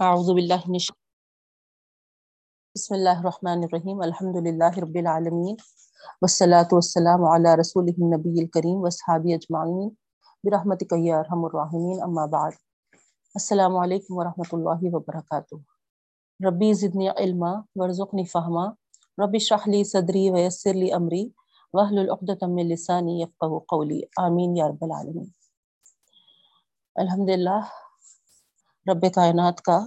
اعوذ باللہ من الش- بسم اللہ الرحمن الرحیم الحمد للہ رب العالمین والصلاة والسلام علی رسول النبی الکریم واصحابہ اجمعین برحمتک یا ارحم الراحمین اما بعد. السلام علیکم ورحمۃ اللہ وبرکاتہ ربی زدنی علما ورزقنی فہما رب اشرح لی صدری ویسر لی امری واحلل عقدۃ من لسانی یفقهوا قولی آمین یا رب العالمین الحمدللہ رب کائنات کا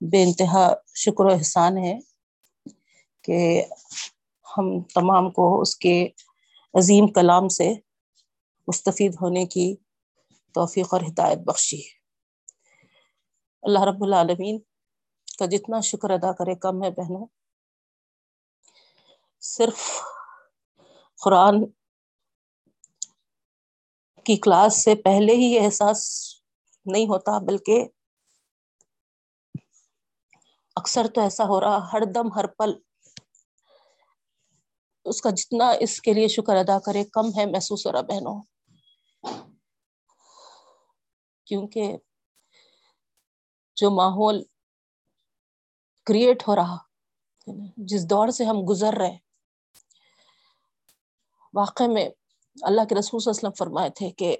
بے انتہا شکر و احسان ہے کہ ہم تمام کو اس کے عظیم کلام سے مستفید ہونے کی توفیق اور ہدایت بخشی اللہ رب العالمین کا جتنا شکر ادا کرے کم ہے بہنوں، صرف قرآن کی کلاس سے پہلے ہی یہ احساس نہیں ہوتا، بلکہ اکثر تو ایسا ہو رہا، ہر دم، ہر پل اس کا جتنا اس کے لیے شکر ادا کرے، کم ہے محسوس ہو رہا بہنوں۔ کیونکہ جو ماحول کریٹ ہو رہا، جس دور سے ہم گزر رہے واقع میں اللہ کے رسول صلی اللہ علیہ وسلم فرمائے تھے کہ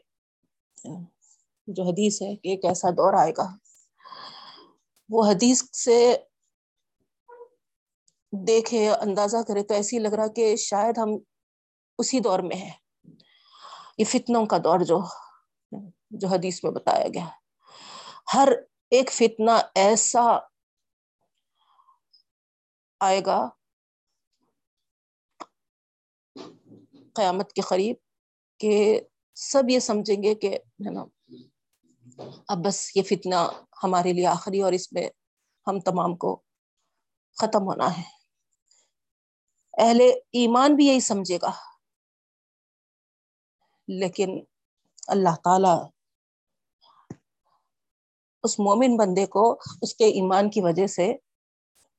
جو حدیث ہے کہ ایک ایسا دور آئے گا۔ وہ حدیث سے دیکھے، اندازہ کرے تو ایسی لگ رہا کہ شاید ہم اسی دور میں ہیں۔ یہ فتنوں کا دور جو جو حدیث میں بتایا گیا۔ ہر ایک فتنہ ایسا آئے گا قیامت کے قریب کہ سب یہ سمجھیں گے کہ، ہے نا اب بس یہ فتنہ ہمارے لیے آخری اور اس میں ہم تمام کو ختم ہونا ہے۔ اہل ایمان بھی یہی سمجھے گا۔ لیکن اللہ تعالی اس مومن بندے کو اس کے ایمان کی وجہ سے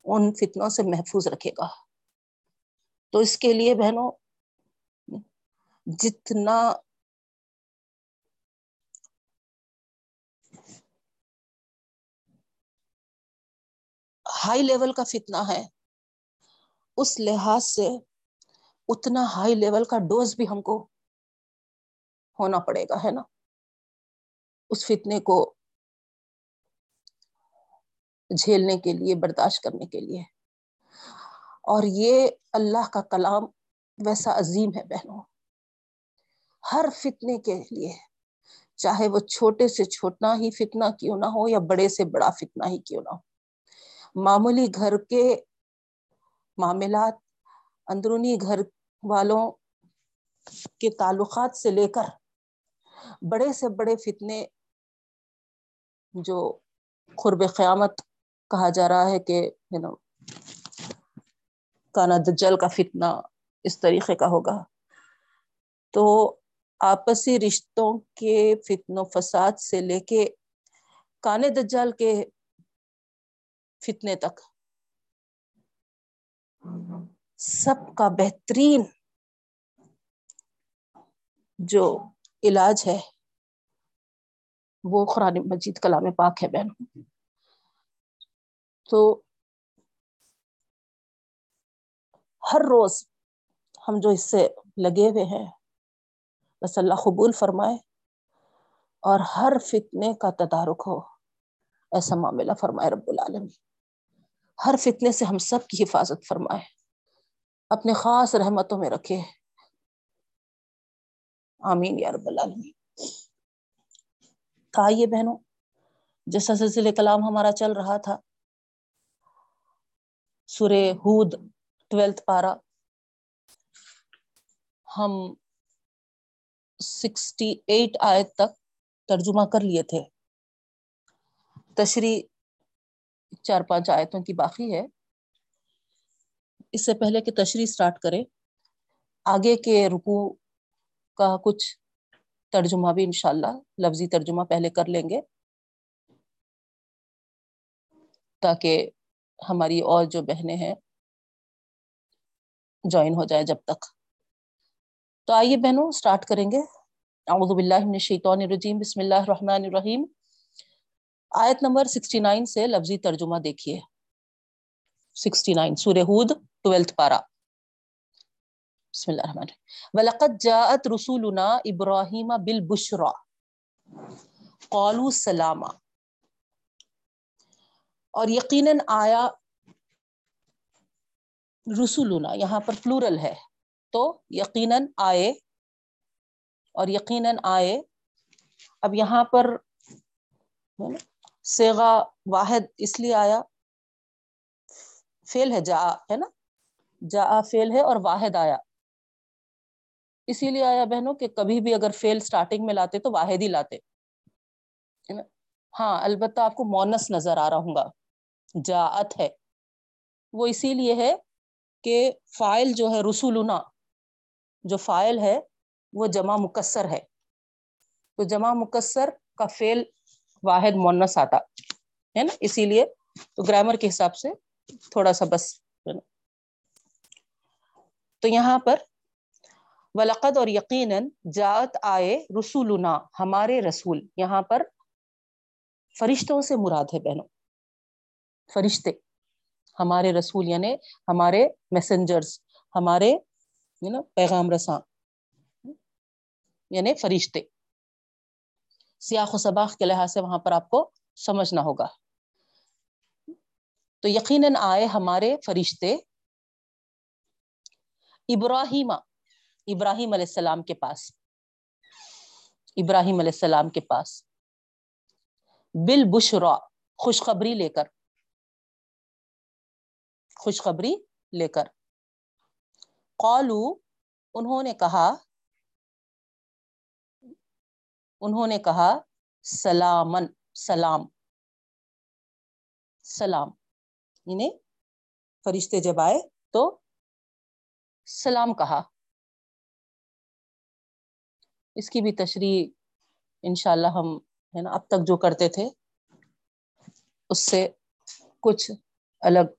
ان فتنوں سے محفوظ رکھے گا۔ تو اس کے لیے بہنوں، جتنا ہائی لیول کا فتنہ ہے۔ اس لحاظ سے اتنا ہائی لیول کا ڈوز بھی ہم کو ہونا پڑے گا، ہے نا؟ اس فتنے کو جھیلنے کے لیے، برداشت کرنے کے لیے۔ اور یہ اللہ کا کلام ویسا عظیم ہے بہنوں۔ ہر فتنے کے لیے، چاہے وہ چھوٹے سے چھوٹا ہی فتنہ کیوں نہ ہو یا بڑے سے بڑا فتنہ ہی کیوں نہ ہو۔ معمولی گھر کے معاملات، اندرونی گھر والوں کے تعلقات سے لے کر بڑے سے بڑے فتنے جو قرب قیامت کہا جا رہا ہے کہ یو نو کانا دجل کا فتنہ اس طریقے کا ہوگا۔ تو آپسی رشتوں کے فتن و فساد سے لے کے کانے دجال کے فتنے تک۔ سب کا بہترین جو علاج ہے، وہ قرآن مجید کلام پاک ہے بہن۔ تو ہر روز ہم جو اس سے لگے ہوئے ہیں، بس اللہ قبول فرمائے اور ہر فتنے کا تدارک ہو، ایسا معاملہ فرمائے رب العالمین۔ ہر فتنے سے ہم سب کی حفاظت فرمائے۔ اپنے خاص رحمتوں میں رکھے۔ آمین یا رب العالمین۔ آئیے بہنوں جیسا سلسلہ کلام ہمارا چل رہا تھا، سورہ ہود ٹویلتھ پارا ہم سکسٹی ایٹ آیت تک ترجمہ کر لیے تھے۔ تشریح چار پانچ آیتوں کی باقی ہے۔ اس سے پہلے کہ تشریح سٹارٹ کرے آگے کے رکو کا کچھ ترجمہ بھی انشاءاللہ، لفظی ترجمہ پہلے کر لیں گے۔ تاکہ ہماری اور جو بہنیں ہیں جوائن ہو جائے جب تک۔ تو آئیے بہنوں، سٹارٹ کریں گے۔ اعوذ باللہ من الشیطان الرجیم، بسم اللہ الرحمن الرحیم۔ آیت نمبر سکسٹی نائن سے لفظی ترجمہ دیکھیے۔ سکسٹی نائن، سورہ ہود، ٹویلتھ پارا بسم اللہ الرحمن الرحیم۔ وَلَقَدْ جَاءَتْ رُسُولُنَا إِبْرَاهِيمَ بِالْبُشْرَى۔ قَالُوا سَلَامًا۔ اور یقیناً آیا رسولنا، یہاں پر پلورل ہے۔ تو یقیناً آئے، اور یقیناً آئے۔ اب یہاں پر سیغا واحد اس لیے آیا۔ فیل ہے، جا، ہے نا؟ جا فیل ہے اور واحد آیا۔ اسی لیے آیا بہنوں کہ کبھی بھی اگر فیل سٹارٹنگ میں لاتے تو واحد ہی لاتے۔ ہاں البتہ آپ کو مونس نظر آ رہا ہوں گا۔ جاعت ہے۔ وہ اسی لیے ہے کہ فائل جو ہے رسولنا، جو فائل ہے وہ جمع مکسر ہے۔ تو جمع مکسر کا فیل واحد مونس آتا، ہے نا؟ اسی لیے تو گرامر کے حساب سے تھوڑا سا بس تو یہاں پر ولقد اور یقیناً جات آئے رسولنا، ہمارے رسول۔ یہاں پر فرشتوں سے مراد ہے بہنوں۔ فرشتے، ہمارے رسول یعنی ہمارے میسنجرز ہمارے پیغام رساں۔ یعنی فرشتے۔ سیاق و سباق کے لحاظ سے وہاں پر آپ کو سمجھنا ہوگا۔ تو یقیناً آئے ہمارے فرشتے ابراہیم ابراہیم علیہ السلام کے پاس۔ ابراہیم علیہ السلام کے پاس۔ بل بشرا خوشخبری لے کر۔ خوشخبری لے کر۔ قالو انہوں نے کہا انہوں نے کہا، سلامن، سلام۔ سلام۔ یعنی فرشتے جب آئے تو سلام کہا۔ اس کی بھی تشریح انشاءاللہ ہم، ہے نا، اب تک جو کرتے تھے، اس سے کچھ الگ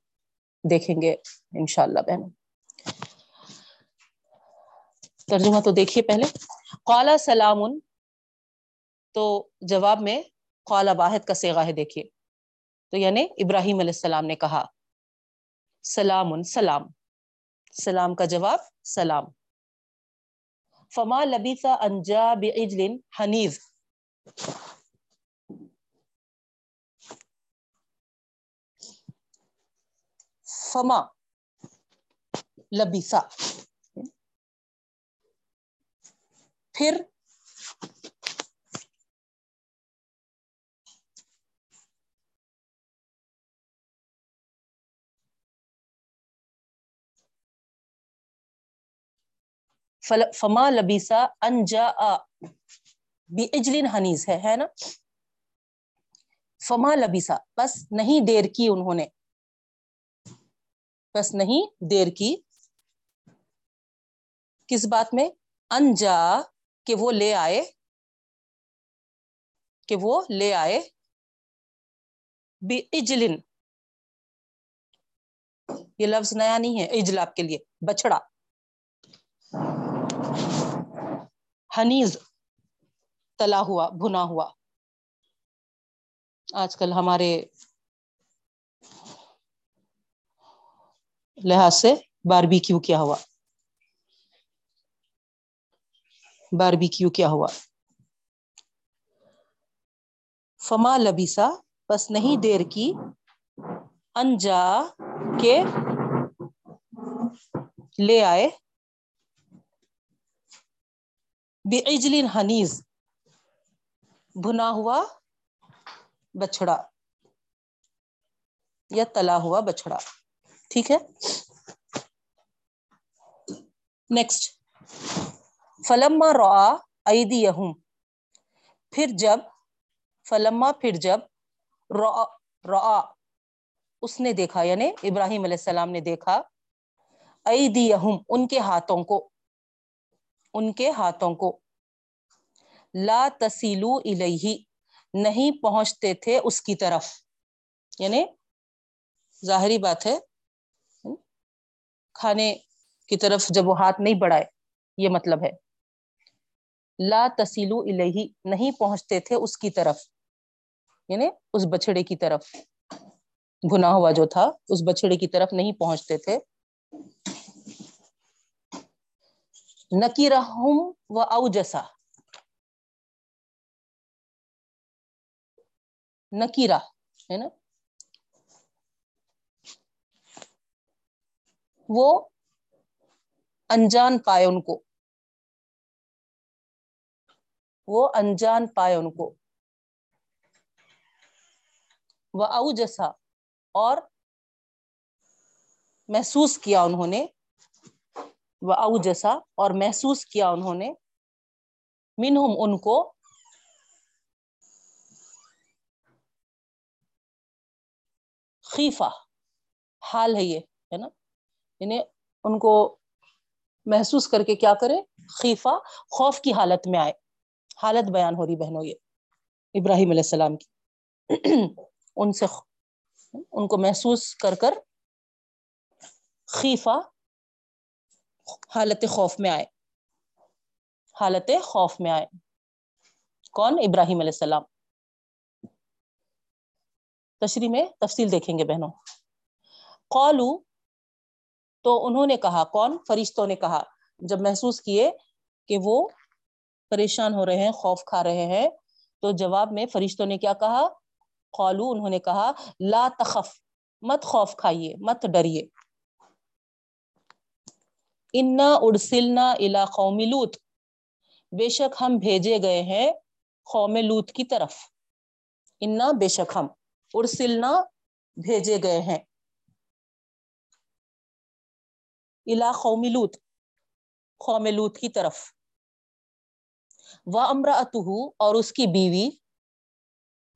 دیکھیں گے انشاءاللہ بہن۔ ترجمہ تو دیکھیے پہلے۔ قالا سلام تو جواب میں قالا واحد کا سیغا ہے، دیکھیے۔ تو یعنی ابراہیم علیہ السلام نے کہا، سلام سلام۔ سلام کا جواب، سلام۔ فما لبیسا انجا بعجل حنیز فما لبیسا پھر فما لبیسا انجا اجلن حنیز ہے ہے نا؟ فما لبیسا، بس نہیں دیر کی انہوں نے. بس نہیں دیر کی. کس بات میں؟ انجا کہ وہ لے آئے. کہ وہ لے آئے. اجلن یہ لفظ نیا نہیں ہے اجل آپ کے لیے بچڑا ہنیز تلا ہوا، بھنا ہوا۔ آج کل ہمارے لحاظ سے باربی کیو کیا ہوا۔ باربی کیو کیا ہوا۔ فما لبیسا، بس نہیں دیر کی۔ انجا کے لے آئے۔ بعجل حنیز، بھنا ہوا بچڑا یا تلا ہوا بچڑا ٹھیک ہے؟ نیکسٹ فلما را ایدیہم، پھر جب، فلما پھر جب را اس نے دیکھا یعنی ابراہیم علیہ السلام نے دیکھا، ایدیہم، ان کے ہاتھوں کو ان کے ہاتھوں کو۔ لا تسیلو الیہ، نہیں پہنچتے تھے اس کی طرف۔ یعنی ظاہری بات ہے۔ کھانے کی طرف جب وہ ہاتھ نہیں بڑھائے، یہ مطلب ہے۔ لا تسیلو الیہ، نہیں پہنچتے تھے اس کی طرف۔ یعنی اس بچڑے کی طرف۔ گنا ہوا جو تھا، اس بچڑے کی طرف نہیں پہنچتے تھے۔ نکیرہم و او جسا نکیرا ہے نا؟ وہ انجان پائے ان کو۔ وہ انجان پائے ان کو۔ وہ او جیسا اور محسوس کیا انہوں نے۔ او جیسا اور محسوس کیا انہوں نے۔ منہم ان کو۔ خیفہ حال ہے یہ، ہے نا؟ یعنی ان کو محسوس کر کے کیا کرے؟ خیفہ خوف کی حالت میں آئے۔ حالت بیان ہو رہی بہنوں یہ۔ ابراہیم علیہ السلام کی۔ ان سے ان کو محسوس کر کر خیفہ حالت خوف میں آئے۔ حالت خوف میں آئے۔ کون؟ ابراہیم علیہ السلام۔ تشریح میں تفصیل دیکھیں گے بہنوں۔ قالو تو انہوں نے کہا، کون؟ فرشتوں نے کہا۔ جب محسوس کیے کہ وہ پریشان ہو رہے ہیں، خوف کھا رہے ہیں، تو جواب میں فرشتوں نے کیا کہا؟ قالو انہوں نے کہا، لا تخف، مت خوف کھائیے، مت ڈریے۔ انا ارسلنا الا قوم لوت بے شک ہم بھیجے گئے ہیں قوم لوت کی طرف۔ انا بے شک ہم ارسلنا بھیجے گئے ہیں۔ الا قوم لوت قوم لوت کی طرف۔ و امراۃ اور اس کی بیوی۔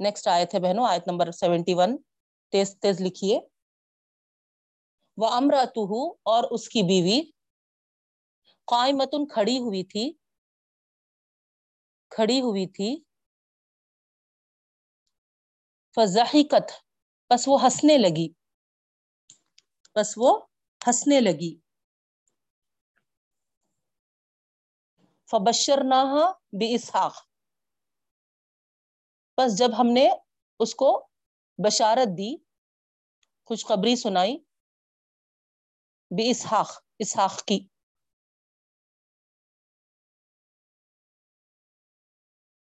نیکسٹ آیت ہے بہنوں، آیت نمبر سیونٹی ون۔ تیز تیز لکھیے۔ وہ امراۃ اور اس کی بیوی۔ قائمتن کھڑی ہوئی تھی، کھڑی ہوئی تھی۔ فضحکت پس وہ ہنسنے لگی۔ پس وہ ہنسنے لگی۔ فبشر نہ بے اسحاق بس جب ہم نے اس کو بشارت دی، خوشخبری سنائی۔ بے اسحاق اسحاق کی۔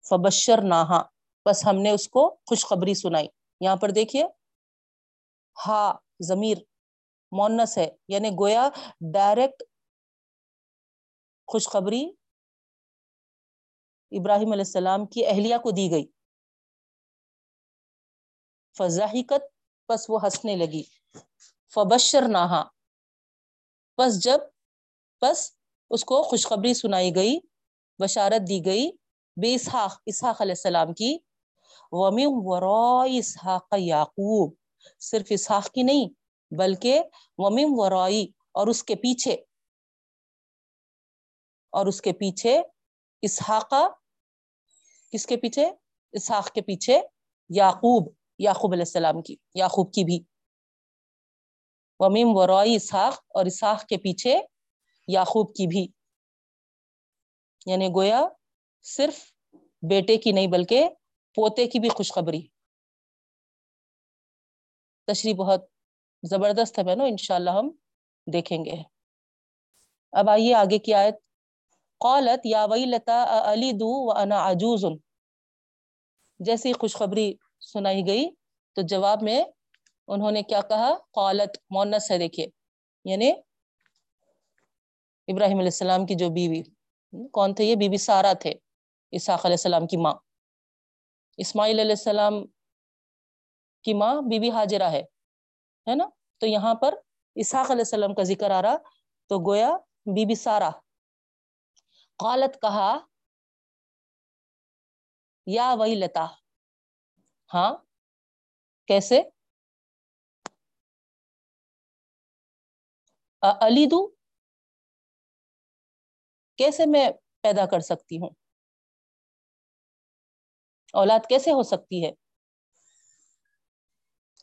فبشر نہا بس ہم نے اس کو خوشخبری سنائی۔ یہاں پر دیکھیے، ہا، ضمیر مونس ہے یعنی گویا ڈائریکٹ خوشخبری ابراہیم علیہ السلام کی اہلیہ کو دی گئی۔ فضاحکت پس وہ ہنسنے لگی۔ فبشر نہا پس جب پس اس کو خوشخبری سنائی گئی، بشارت دی گئی۔ بے اسحاق اسحاق علیہ السلام کی ومن ورائی اسحاق یعقوب. صرف اسحاق کی نہیں، بلکہ ومن ورائی اور اس کے پیچھے، اور اس کے پیچھے اسحاق، کس کے پیچھے؟ اسحاق کے پیچھے یعقوب یعقوب علیہ السلام کی، یعقوب کی بھی۔ ومیم ورائی اسحاق اور اسحاق کے پیچھے یعقوب کی بھی۔ یعنی گویا صرف بیٹے کی نہیں بلکہ پوتے کی بھی خوشخبری۔ تشریح بہت زبردست ہے بہنوں، انشاءاللہ ہم دیکھیں گے۔ اب آئیے آگے کی آیت۔ قالت، یا ویلتا علی دو وانا عجوز۔ جیسی خوشخبری سنائی گئی تو جواب میں انہوں نے کیا کہا؟ قالت، مونس ہے دیکھیے۔ یعنی ابراہیم علیہ السلام کی جو بیوی، کون تھے یہ؟ بی بی سارا تھے۔ اسحاق علیہ السلام کی ماں۔ اسماعیل علیہ السلام کی ماں بی بی حاجرہ ہے ہے نا؟ تو یہاں پر اسحاق علیہ السلام کا ذکر آ رہا، تو گویا بی بی سارا قالت کہا، یا وہی لتا ہاں؟ کیسے؟ علی دو کیسے میں پیدا کر سکتی ہوں؟ اولاد کیسے ہو سکتی ہے؟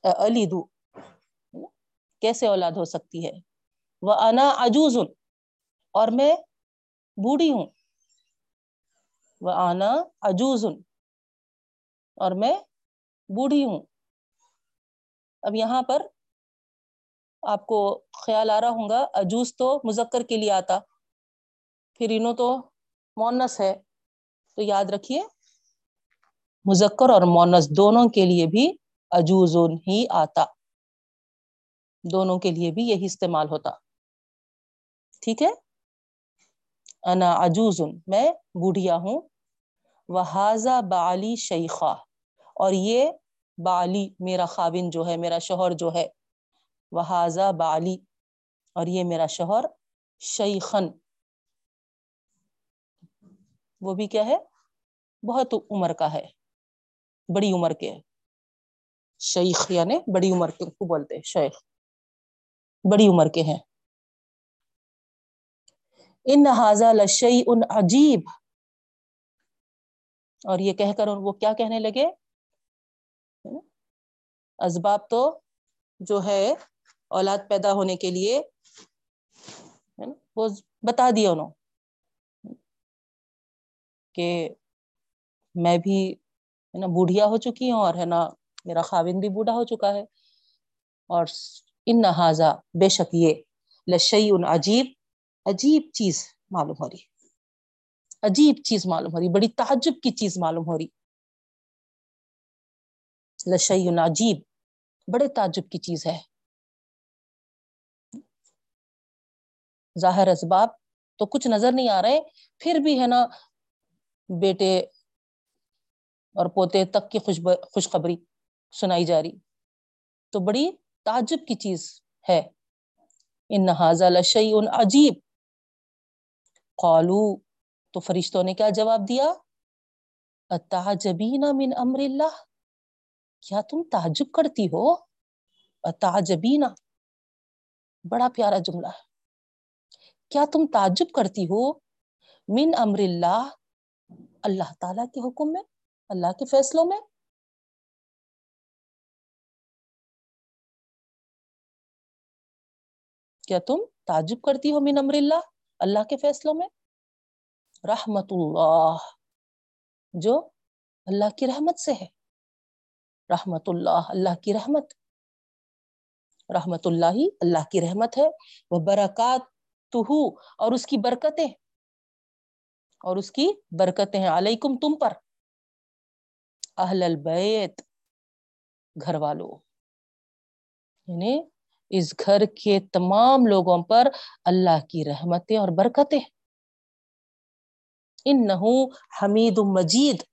علی دو، کیسے اولاد ہو سکتی ہے؟ وہ انا عجوز، اور میں بوڑھی ہوں۔ وہ آنا عجوز، اور میں بوڑھی ہوں۔ اب یہاں پر آپ کو خیال آ رہا ہوں گا اجوز تو مذکر کے لیے آتا، پھر انہوں تو مونس ہے، تو یاد رکھیے۔ مذکر اور مونس دونوں کے لیے بھی اجوزون ہی آتا۔ دونوں کے لیے بھی یہی استعمال ہوتا۔ ٹھیک ہے؟ انا عجوزن میں بوڑھیا ہوں۔ وہ بالی شیخا، اور یہ بالی میرا خاون جو ہے، میرا شوہر جو ہے۔ وہ بالی اور یہ میرا شوہر شیخن۔ وہ بھی کیا ہے؟ بہت عمر کا ہے۔ بڑی عمر کے ہیں شیخ یعنی بڑی عمر کے کو بولتے ہیں شیخ۔ بڑی عمر کے ہیں۔ ان حاضہ لشی ان عجیب۔ اور یہ کہہ کر وہ کیا کہنے لگے؟ اسباب تو جو ہے اولاد پیدا ہونے کے لیے، وہ بتا دیا انہوں کہ میں بھی ہے نا، بوڑھیا ہو چکی ہوں اور ہے نا، میرا خاوند بھی بوڑھا ہو چکا ہے۔ اور ان نہذا بے شک یہ لشی ان عجیب عجیب چیز معلوم ہو رہی عجیب چیز معلوم ہو رہی، بڑی تعجب کی چیز معلوم ہو رہی۔ لشی ان عجیب، بڑے تعجب کی چیز ہے۔ ظاہر اسباب تو کچھ نظر نہیں آ رہے، پھر بھی ہے نا، بیٹے اور پوتے تک کی خوش خوشخبری سنائی جا رہی۔ تو بڑی تعجب کی چیز ہے۔ ان نہذا لشی ان عجیب۔ قالو تو فرشتوں نے کیا جواب دیا؟ اتعجبین من امر اللہ۔ کیا تم تعجب کرتی ہو؟ اتعجبین بڑا پیارا جملہ ہے۔ کیا تم تعجب کرتی ہو؟ من امر اللہ۔ اللہ تعالی کے حکم میں۔ اللہ کے فیصلوں میں۔ کیا تم تعجب کرتی ہو من امر اللہ اللہ کے فیصلوں میں؟ رحمت اللہ، جو اللہ کی رحمت سے ہے۔ رحمت اللہ اللہ کی رحمت۔ رحمت اللہ ہی اللہ کی رحمت ہے۔ وہ برکات اور اس کی برکتیں۔ اور اس کی برکتیں ہیں۔ علیکم تم پر۔ اہل البیت، گھر والوں۔ یعنی اس گھر کے تمام لوگوں پر اللہ کی رحمتیں اور برکتیں۔ ان نہ حمید مجید۔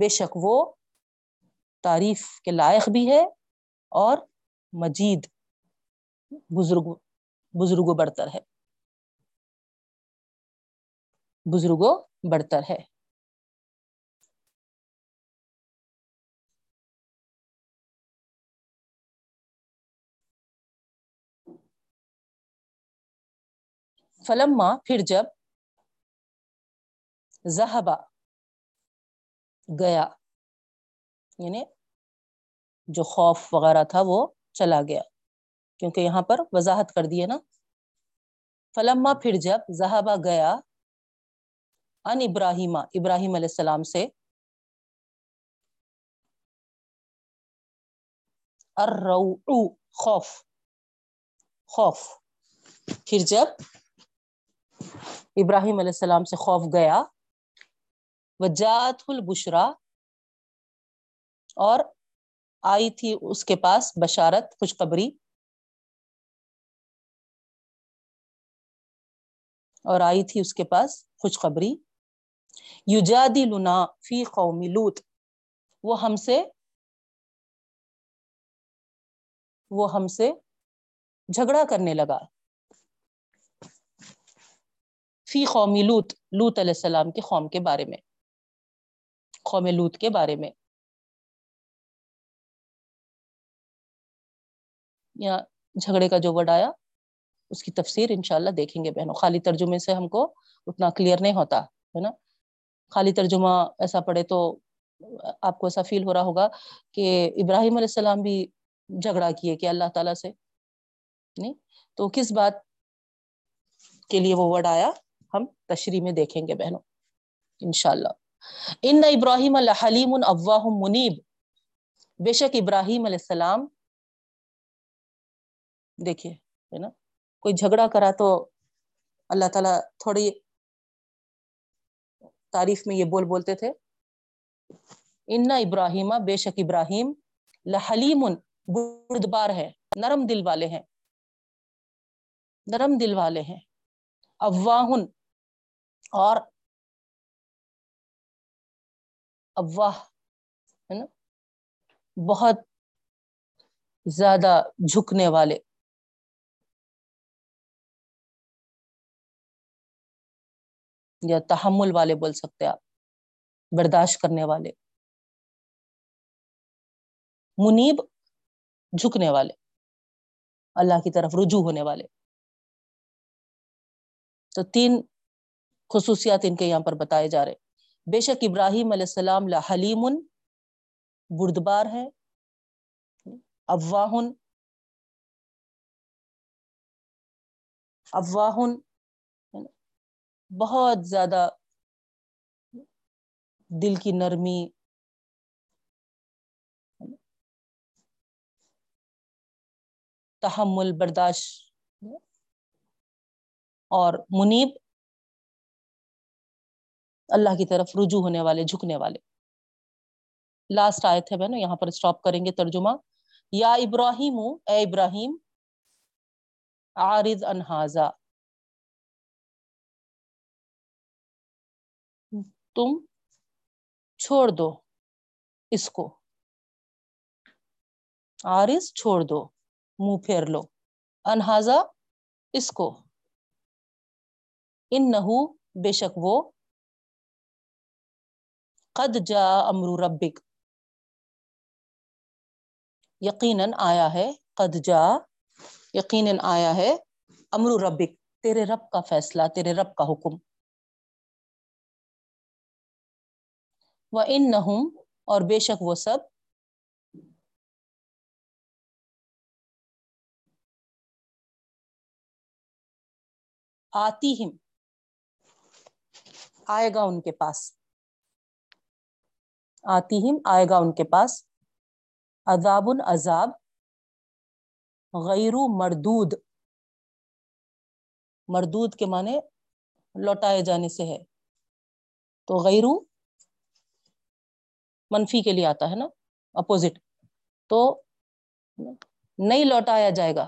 بے شک وہ تعریف کے لائق بھی ہے اور مجید بزرگ بزرگ برتر ہے۔ بزرگوں برتر ہے۔ فلما پھر جب زہبا گیا یعنی جو خوف وغیرہ تھا وہ چلا گیا، کیونکہ یہاں پر وضاحت کر دیے نا۔ فلما پھر جب زہبا گیا ان ابراہیم ابراہیم علیہ السلام سے الرو خوف خوف۔ پھر جب ابراہیم علیہ السلام سے خوف گیا وجات البشرا، اور آئی تھی اس کے پاس بشارت، خوشخبری، اور آئی تھی اس کے پاس خوشخبری۔ یوجادی لنا فی قومی لوت وہ ہم سے، وہ ہم سے جھگڑا کرنے لگا۔ فی قومی لوت لوت علیہ السلام کے قوم کے بارے میں۔ قوم لوت کے بارے میں۔ یا جھگڑے کا جو ورڈ آیا، اس کی تفسیر انشاءاللہ دیکھیں گے بہنوں۔ خالی ترجمے سے ہم کو اتنا کلیئر نہیں ہوتا، ہے نا؟ خالی ترجمہ ایسا پڑھے تو آپ کو ایسا فیل ہو رہا ہوگا کہ ابراہیم علیہ السلام بھی جھگڑا کیے کہ اللہ تعالیٰ سے۔ نہیں؟ تو کس بات کے لیے وہ ورڈ آیا؟ ہم تشریح میں دیکھیں گے بہنوں، انشاءاللہ۔ ان ابراہیم الحلیم اواہ منیب۔ بے شک ابراہیم علیہ السلام، دیکھیے، ہے نا؟ کوئی جھگڑا کرا تو اللہ تعالیٰ تھوڑی تعریف میں یہ بول بولتے تھے۔ ان ابراہیم، بے شک ابراہیم لحلیم بردبار ہے، نرم دل والے ہیں۔ نرم دل والے ہیں۔ اواہن اور افواہ ہے نا؟ بہت زیادہ جھکنے والے۔ یا تحمل والے بول سکتے آپ، برداشت کرنے والے۔ منیب جھکنے والے۔ اللہ کی طرف رجوع ہونے والے۔ تو تین خصوصیات ان کے یہاں پر بتائے جا رہے بے شک ابراہیم علیہ السلام حلیم بردبار ہے، افواہن افواہن، بہت زیادہ دل کی نرمی، تحمل برداشت اور منیب۔ اللہ کی طرف رجوع ہونے والے، جھکنے والے۔ لاسٹ آئے تھے بہنوں، یہاں پر اسٹاپ کریں گے ترجمہ۔ یا ابراہیم، اے ابراہیم، عارض انہاظا تم چھوڑ دو اس کو۔ عارض چھوڑ دو، منہ پھیر لو۔ انہاظا اس کو۔ ان نحو بے شک وہ قد جا امرو ربک۔ یقیناً آیا ہے، قد جا یقیناً آیا ہے امرو ربک۔ تیرے رب کا فیصلہ، تیرے رب کا حکم۔ وہ ان نہ اور بے شک وہ سب۔ آتی ہم آئے گا ان کے پاس۔ آتی ہم آئے گا ان کے پاس۔ عذاب عذاب غیر مردود۔ مردود کے معنی لوٹائے جانے سے ہے۔ تو غیرو منفی کے لیے آتا ہے نا، اپوزٹ۔ تو نہیں لوٹایا جائے گا،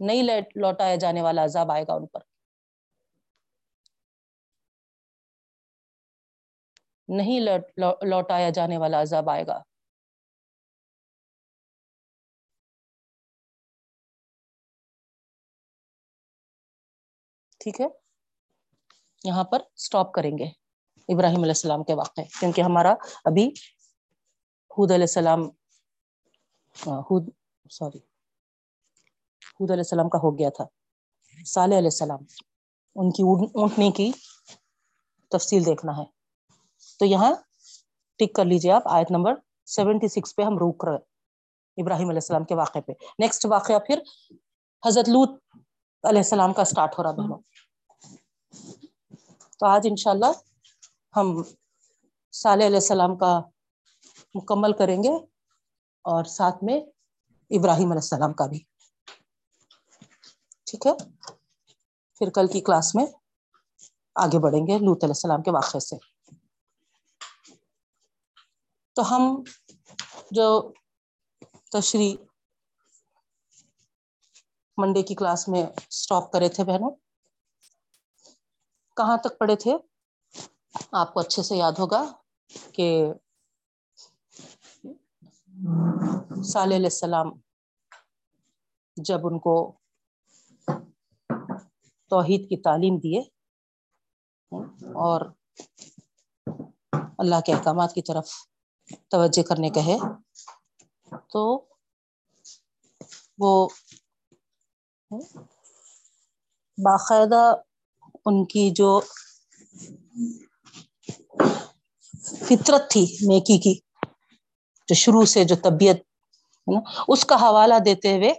نہیں لوٹایا جانے والا عذاب آئے گا ان پر۔ نہیں لوٹایا جانے والا عذاب آئے گا۔ ٹھیک ہے؟ یہاں پر سٹاپ کریں گے ابراہیم علیہ السلام کے واقع کیونکہ ہمارا ابھی حود علیہ السلام حود، سوری، حود علیہ السلام کا ہو گیا تھا، صالح علیہ السلام، ان کی اونٹنے کی تفصیل دیکھنا ہے۔ تو یہاں ٹک کر لیجیے آپ، آیت نمبر سیونٹی سکس پہ ہم روک رہے ابراہیم علیہ السلام کے واقعے پہ۔ نیکسٹ واقعہ پھر حضرت لوت علیہ السلام کا سٹارٹ ہو رہا بہنوں تو آج انشاءاللہ ہم صالح علیہ السلام کا مکمل کریں گے اور ساتھ میں ابراہیم علیہ السلام کا بھی۔ ٹھیک ہے؟ پھر کل کی کلاس میں آگے بڑھیں گے لوت علیہ السلام کے واقعے سے۔ تو ہم جو تشریح منڈے کی کلاس میں اسٹاپ کرے تھے بہنوں، کہاں تک پڑھے تھے؟ آپ کو اچھے سے یاد ہوگا کہ صالح علیہ السلام جب ان کو توحید کی تعلیم دیے اور اللہ کے احکامات کی طرف توجہ کرنے کہے تو وہ باقاعدہ ان کی جو فطرت تھی نیکی کی، جو شروع سے جو طبیعت، ہے نا، اس کا حوالہ دیتے ہوئے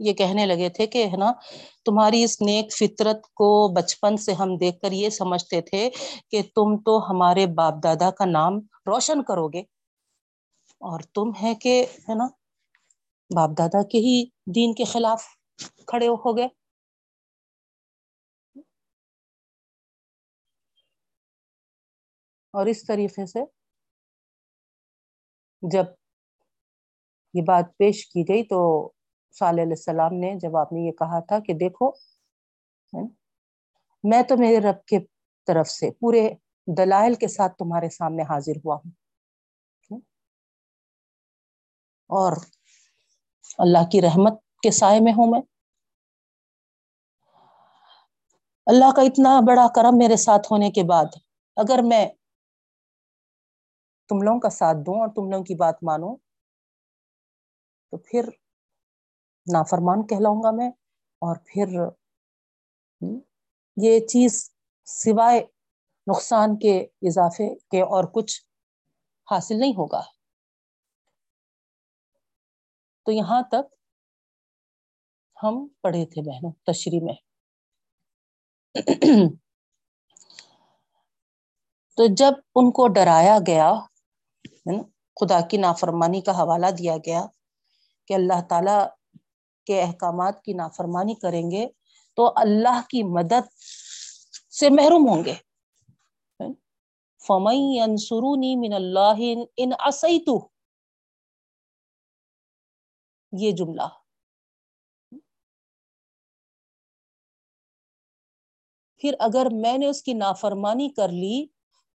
یہ کہنے لگے تھے کہ ہے نا، تمہاری اس نیک فطرت کو بچپن سے ہم دیکھ کر یہ سمجھتے تھے کہ تم تو ہمارے باپ دادا کا نام روشن کرو گے۔ اور تم ہے کہ ہے نا، باپ دادا کے ہی دین کے خلاف کھڑے ہو گئے۔ اور اس طریقے سے جب یہ بات پیش کی گئی تو صالح علیہ السلام نے جب آپ نے یہ کہا تھا کہ دیکھو، میں تو میرے رب کے طرف سے پورے دلائل کے ساتھ تمہارے سامنے حاضر ہوا ہوں۔ اور اللہ کی رحمت کے سائے میں ہوں میں۔ اللہ کا اتنا بڑا کرم میرے ساتھ ہونے کے بعد، اگر میں تم لوگوں کا ساتھ دوں اور تم لوگوں کی بات مانوں، تو پھر نافرمان کہلاؤں گا میں اور پھر یہ چیز سوائے نقصان کے اضافے کے اور کچھ حاصل نہیں ہوگا۔ تو یہاں تک ہم پڑھے تھے بہنوں تشریح میں۔ تو جب ان کو ڈرایا گیا خدا کی نافرمانی کا حوالہ دیا گیا کہ اللہ تعالی کے احکامات کی نافرمانی کریں گے تو اللہ کی مدد سے محروم ہوں گے۔ فمئی انسرونی من اللہ ان اسیتو یہ جملہ۔ پھر اگر میں نے اس کی نافرمانی کر لی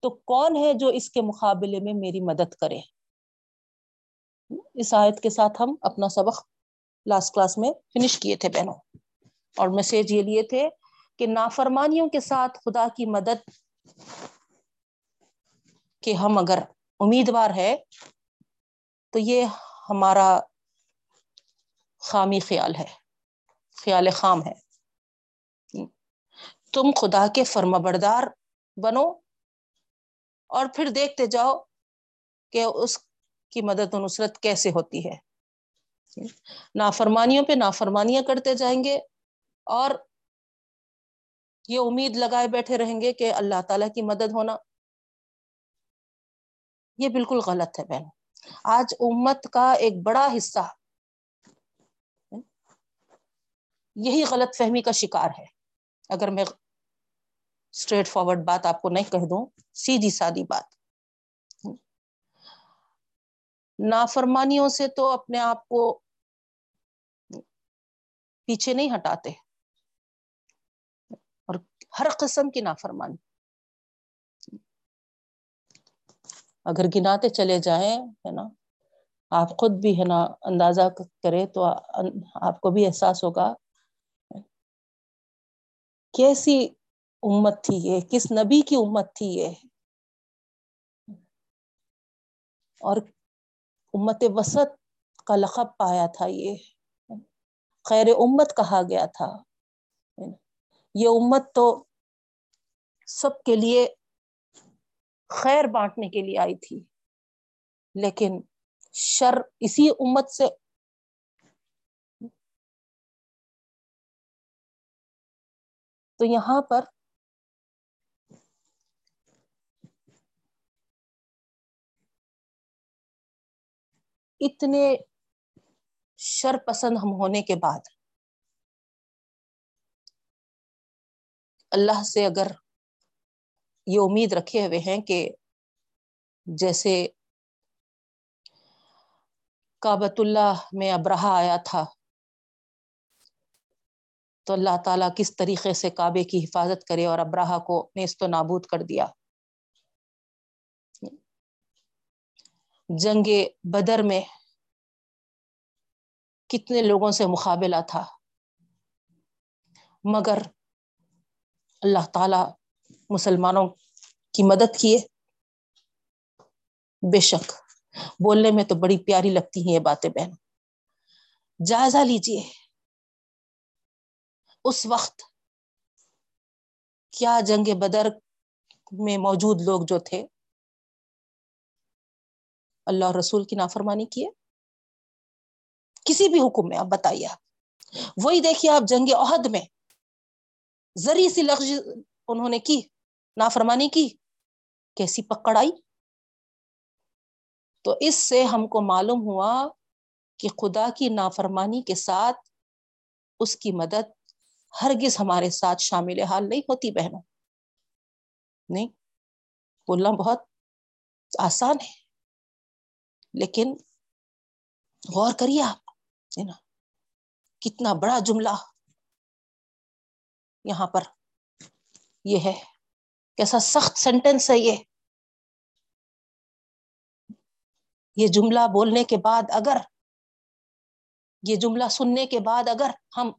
تو کون ہے جو اس کے مقابلے میں میری مدد کرے؟ اس آیت کے ساتھ ہم اپنا سبق لاسٹ کلاس میں فنش کیے تھے بہنوں۔ اور میسج یہ لیے تھے کہ نافرمانیوں کے ساتھ خدا کی مدد کہ ہم اگر امیدوار ہے تو یہ ہمارا خامی خیال ہے، خیال خام ہے۔ تم خدا کے فرما بردار بنو اور پھر دیکھتے جاؤ کہ اس کی مدد و نصرت کیسے ہوتی ہے۔ نافرمانیوں پہ نافرمانیاں کرتے جائیں گے اور یہ امید لگائے بیٹھے رہیں گے کہ اللہ تعالی کی مدد ہونا یہ بالکل غلط ہے بہن۔ آج امت کا ایک بڑا حصہ یہی غلط فہمی کا شکار ہے۔ اگر میں اسٹریٹ فارورڈ بات آپ کو نہیں کہہ دوں، سیدھی سادی بات۔ نافرمانیوں سے تو اپنے آپ کو پیچھے نہیں ہٹاتے۔ اور ہر قسم کی نافرمانی۔ اگر گناتے چلے جائیں، ہے نا؟ آپ خود بھی، ہے نا، اندازہ کرے تو آپ کو بھی احساس ہوگا۔ کیسی امت تھی یہ؟ کس نبی کی امت تھی یہ؟ اور امت وسط کا لقب پایا تھا یہ۔ خیر امت کہا گیا تھا۔ یہ امت تو سب کے لیے خیر بانٹنے کے لیے آئی تھی، لیکن شر اسی امت سے تو یہاں پر اتنے شر پسند ہم ہونے کے بعد اللہ سے اگر یہ امید رکھے ہوئے ہیں کہ جیسے کابت اللہ میں ابراہ آیا تھا، تو اللہ تعالیٰ کس طریقے سے کعبے کی حفاظت کرے اور ابراہ کو نیست و نابود کر دیا۔ جنگ بدر میں کتنے لوگوں سے مقابلہ تھا۔ مگر اللہ تعالی مسلمانوں کی مدد کیے۔ بے شک بولنے میں تو بڑی پیاری لگتی ہیں یہ باتیں بہن۔ جائزہ لیجیے اس وقت کیا جنگ بدر میں موجود لوگ جو تھے؟ اللہ اور رسول کی نافرمانی کی ہے؟ کسی بھی حکم میں، آپ بتائیے آپ۔ وہی دیکھیے آپ جنگ عہد میں، زری سی لفظ انہوں نے کی، نافرمانی کی، کیسی پکڑ آئی تو اس سے ہم کو معلوم ہوا کہ خدا کی نافرمانی کے ساتھ اس کی مدد ہرگز ہمارے ساتھ شامل حال نہیں ہوتی، بہنوں۔ نہیں، بولنا بہت آسان ہے۔ لیکن غور کریے آپ نا؟ کتنا بڑا جملہ یہاں پر یہ ہے۔ کیسا سخت سینٹینس ہے یہ۔ یہ جملہ بولنے کے بعد اگر، یہ جملہ سننے کے بعد اگر ہم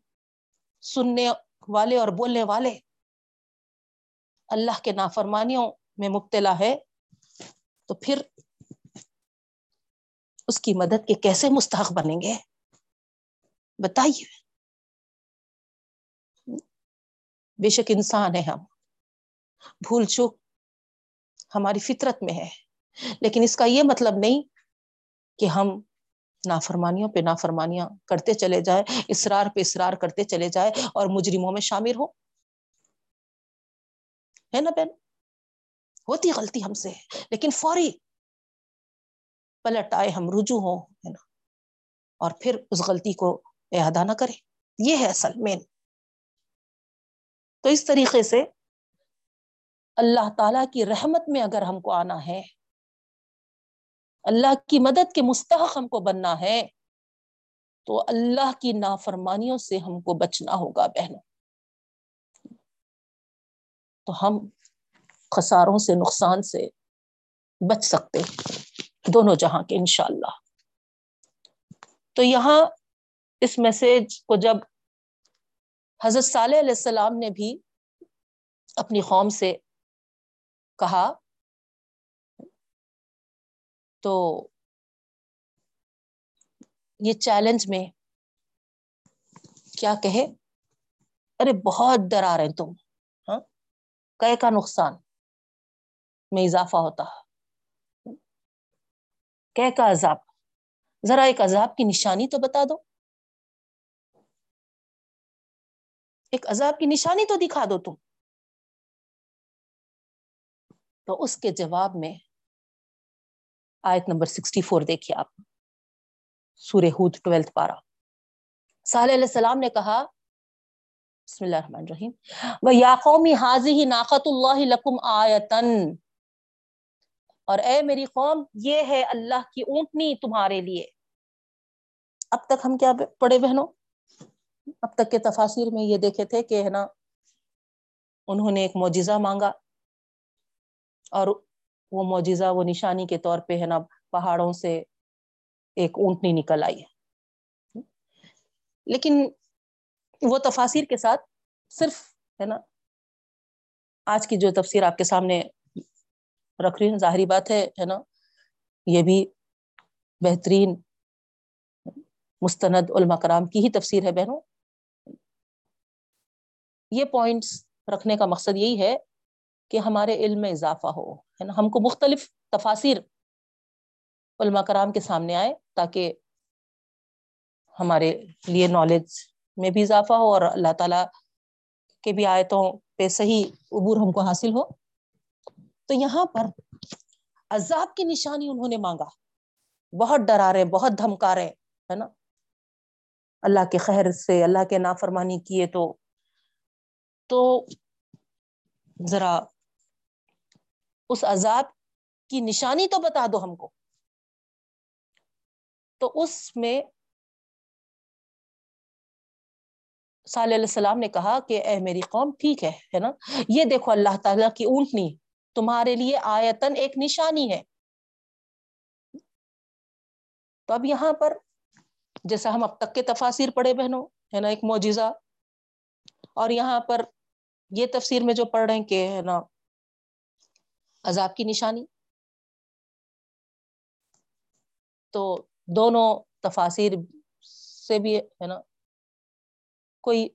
سننے والے اور بولنے والے اللہ کے نافرمانیوں میں مبتلا ہے، تو پھر اس کی مدد کے کیسے مستحق بنیں گے؟ بتائیے۔ بے شک انسان ہے ہم۔ بھول چوک ہماری فطرت میں ہے لیکن اس کا یہ مطلب نہیں کہ ہم نافرمانیوں پہ نافرمانیاں کرتے چلے جائیں اسرار پہ اسرار کرتے چلے جائے اور مجرموں میں شامل ہو ہے نا بہن؟ ہوتی غلطی ہم سے، لیکن فوری پلٹ آئے ہم رجوع ہوں، ہے نا؟ اور پھر اس غلطی کو احادہ نہ کرے یہ ہے اصل مین تو اس طریقے سے اللہ تعالی کی رحمت میں اگر ہم کو آنا ہے، اللہ کی مدد کے مستحق ہم کو بننا ہے، تو اللہ کی نافرمانیوں سے ہم کو بچنا ہوگا بہنوں۔ تو ہم خساروں سے، نقصان سے بچ سکتے دونوں جہاں کے، انشاءاللہ۔ تو یہاں اس میسج کو جب حضرت صالح علیہ السلام نے بھی اپنی قوم سے کہا، تو یہ چیلنج میں کیا کہے؟ ارے، بہت ڈرا رہے تم ہاں؟ کا نقصان میں اضافہ ہوتا۔ ہے کا عذاب۔ ذرا ایک عذاب کی نشانی تو بتا دو۔ ایک عذاب کی نشانی تو دکھا دو تم۔ تو اس کے جواب میں آیت نمبر سکسٹی فور دیکھیے آپ۔ سورہ ہود ٹویلتھ پارا صالح علیہ السلام نے کہا، بسم اللہ الرحمن الرحیم و یا قومی حاضی ہی ناقت اللہ لکم آیتن اور اے میری قوم، یہ ہے اللہ کی اونٹنی تمہارے لیے۔ اب تک ہم کیا پڑھے بہنوں؟ اب تک کے تفاصر میں یہ دیکھے تھے کہ ہے نا، انہوں نے ایک معجزہ مانگا اور وہ معجزہ، وہ نشانی کے طور پہ ہے نا، پہاڑوں سے ایک اونٹنی نکل آئی۔ لیکن وہ تفاصر کے ساتھ صرف ہے نا، آج کی جو تفسیر آپ کے سامنے رکھ رہی ہوں، ظاہری بات ہے ہے نا؟ یہ بھی بہترین مستند علماء کرام کی ہی تفسیر ہے بہنوں۔ یہ پوائنٹس رکھنے کا مقصد یہی ہے کہ ہمارے علم میں اضافہ ہو، ہے نا؟ ہم کو مختلف تفاصر علماء کرام کے سامنے آئے تاکہ ہمارے لیے نالج میں بھی اضافہ ہو اور اللہ تعالی کے بھی آیتوں پہ صحیح عبور ہم کو حاصل ہو۔ تو یہاں پر عذاب کی نشانی انہوں نے مانگا۔ بہت ڈرا رہے، بہت دھمکا رہے، ہے نا؟ اللہ کے خیر سے، اللہ کے نافرمانی کیے تو۔ تو ذرا اس عذاب کی نشانی تو بتا دو ہم کو۔ تو اس میں صلی علیہ السلام نے کہا کہ اے میری قوم، ٹھیک ہے نا؟ یہ دیکھو، اللہ تعالیٰ کی اونٹنی تمہارے لیے آیتن ایک نشانی ہے۔ تو اب یہاں پر جیسا ہم اب تک کے تفاصر پڑھے بہنوں، ہے نا، ایک معجزہ۔ اور یہاں پر یہ تفسیر میں جو پڑھ رہے ہیں کہ، ہے نا، عذاب کی نشانی۔ تو دونوں تفاصر سے بھی، ہے نا، کوئی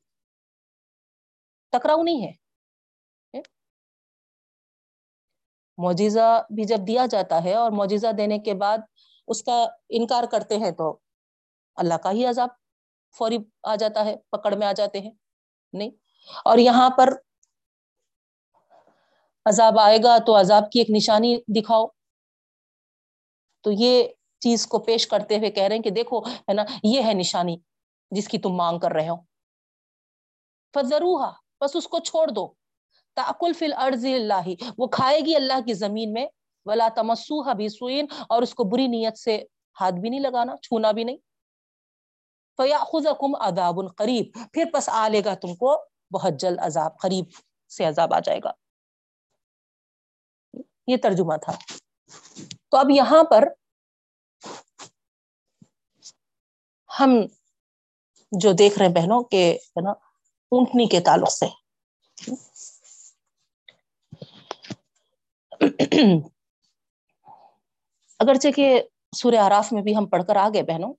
ٹکراؤ نہیں ہے۔ معجزہ بھی جب دیا جاتا ہے اور معجزہ دینے کے بعد اس کا انکار کرتے ہیں تو اللہ کا ہی عذاب فوری آ جاتا ہے، پکڑ میں آ جاتے ہیں، نہیں؟ اور یہاں پر عذاب آئے گا تو عذاب کی ایک نشانی دکھاؤ۔ تو یہ چیز کو پیش کرتے ہوئے کہہ رہے ہیں کہ دیکھو، ہے نا، یہ ہے نشانی جس کی تم مانگ کر رہے ہو۔ فضروہا بس اس کو چھوڑ دو۔ تاکل فی الارض اللہ وہ کھائے گی اللہ کی زمین میں. ولا تمسوها بسوین اور اس کو بری نیت سے ہاتھ بھی نہیں لگانا، چھونا بھی نہیں. فیاخذکم عذاب قریب پھر پس آ لے گا تم کو بہت جلد عذاب، قریب سے عذاب آ جائے گا. یہ ترجمہ تھا. تو اب یہاں پر ہم جو دیکھ رہے ہیں بہنوں، کہ ہے نا، اونٹنی کے تعلق سے. اگرچہ کہ سورہ آراف میں بھی ہم پڑھ کر آ گئے بہنوں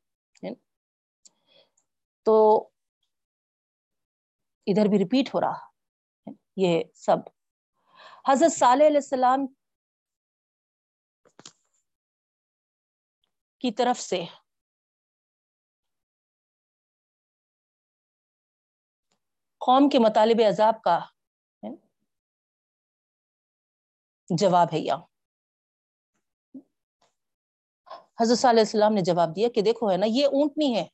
تو ادھر بھی ریپیٹ ہو رہا یہ سب۔ حضرت صالح علیہ السلام کی طرف سے قوم کے مطالب عذاب کا جواب ہے یا۔ حضرت صلی اللہ علیہ السلام نے جواب دیا کہ دیکھو ہے نا، یہ اونٹنی ہے۔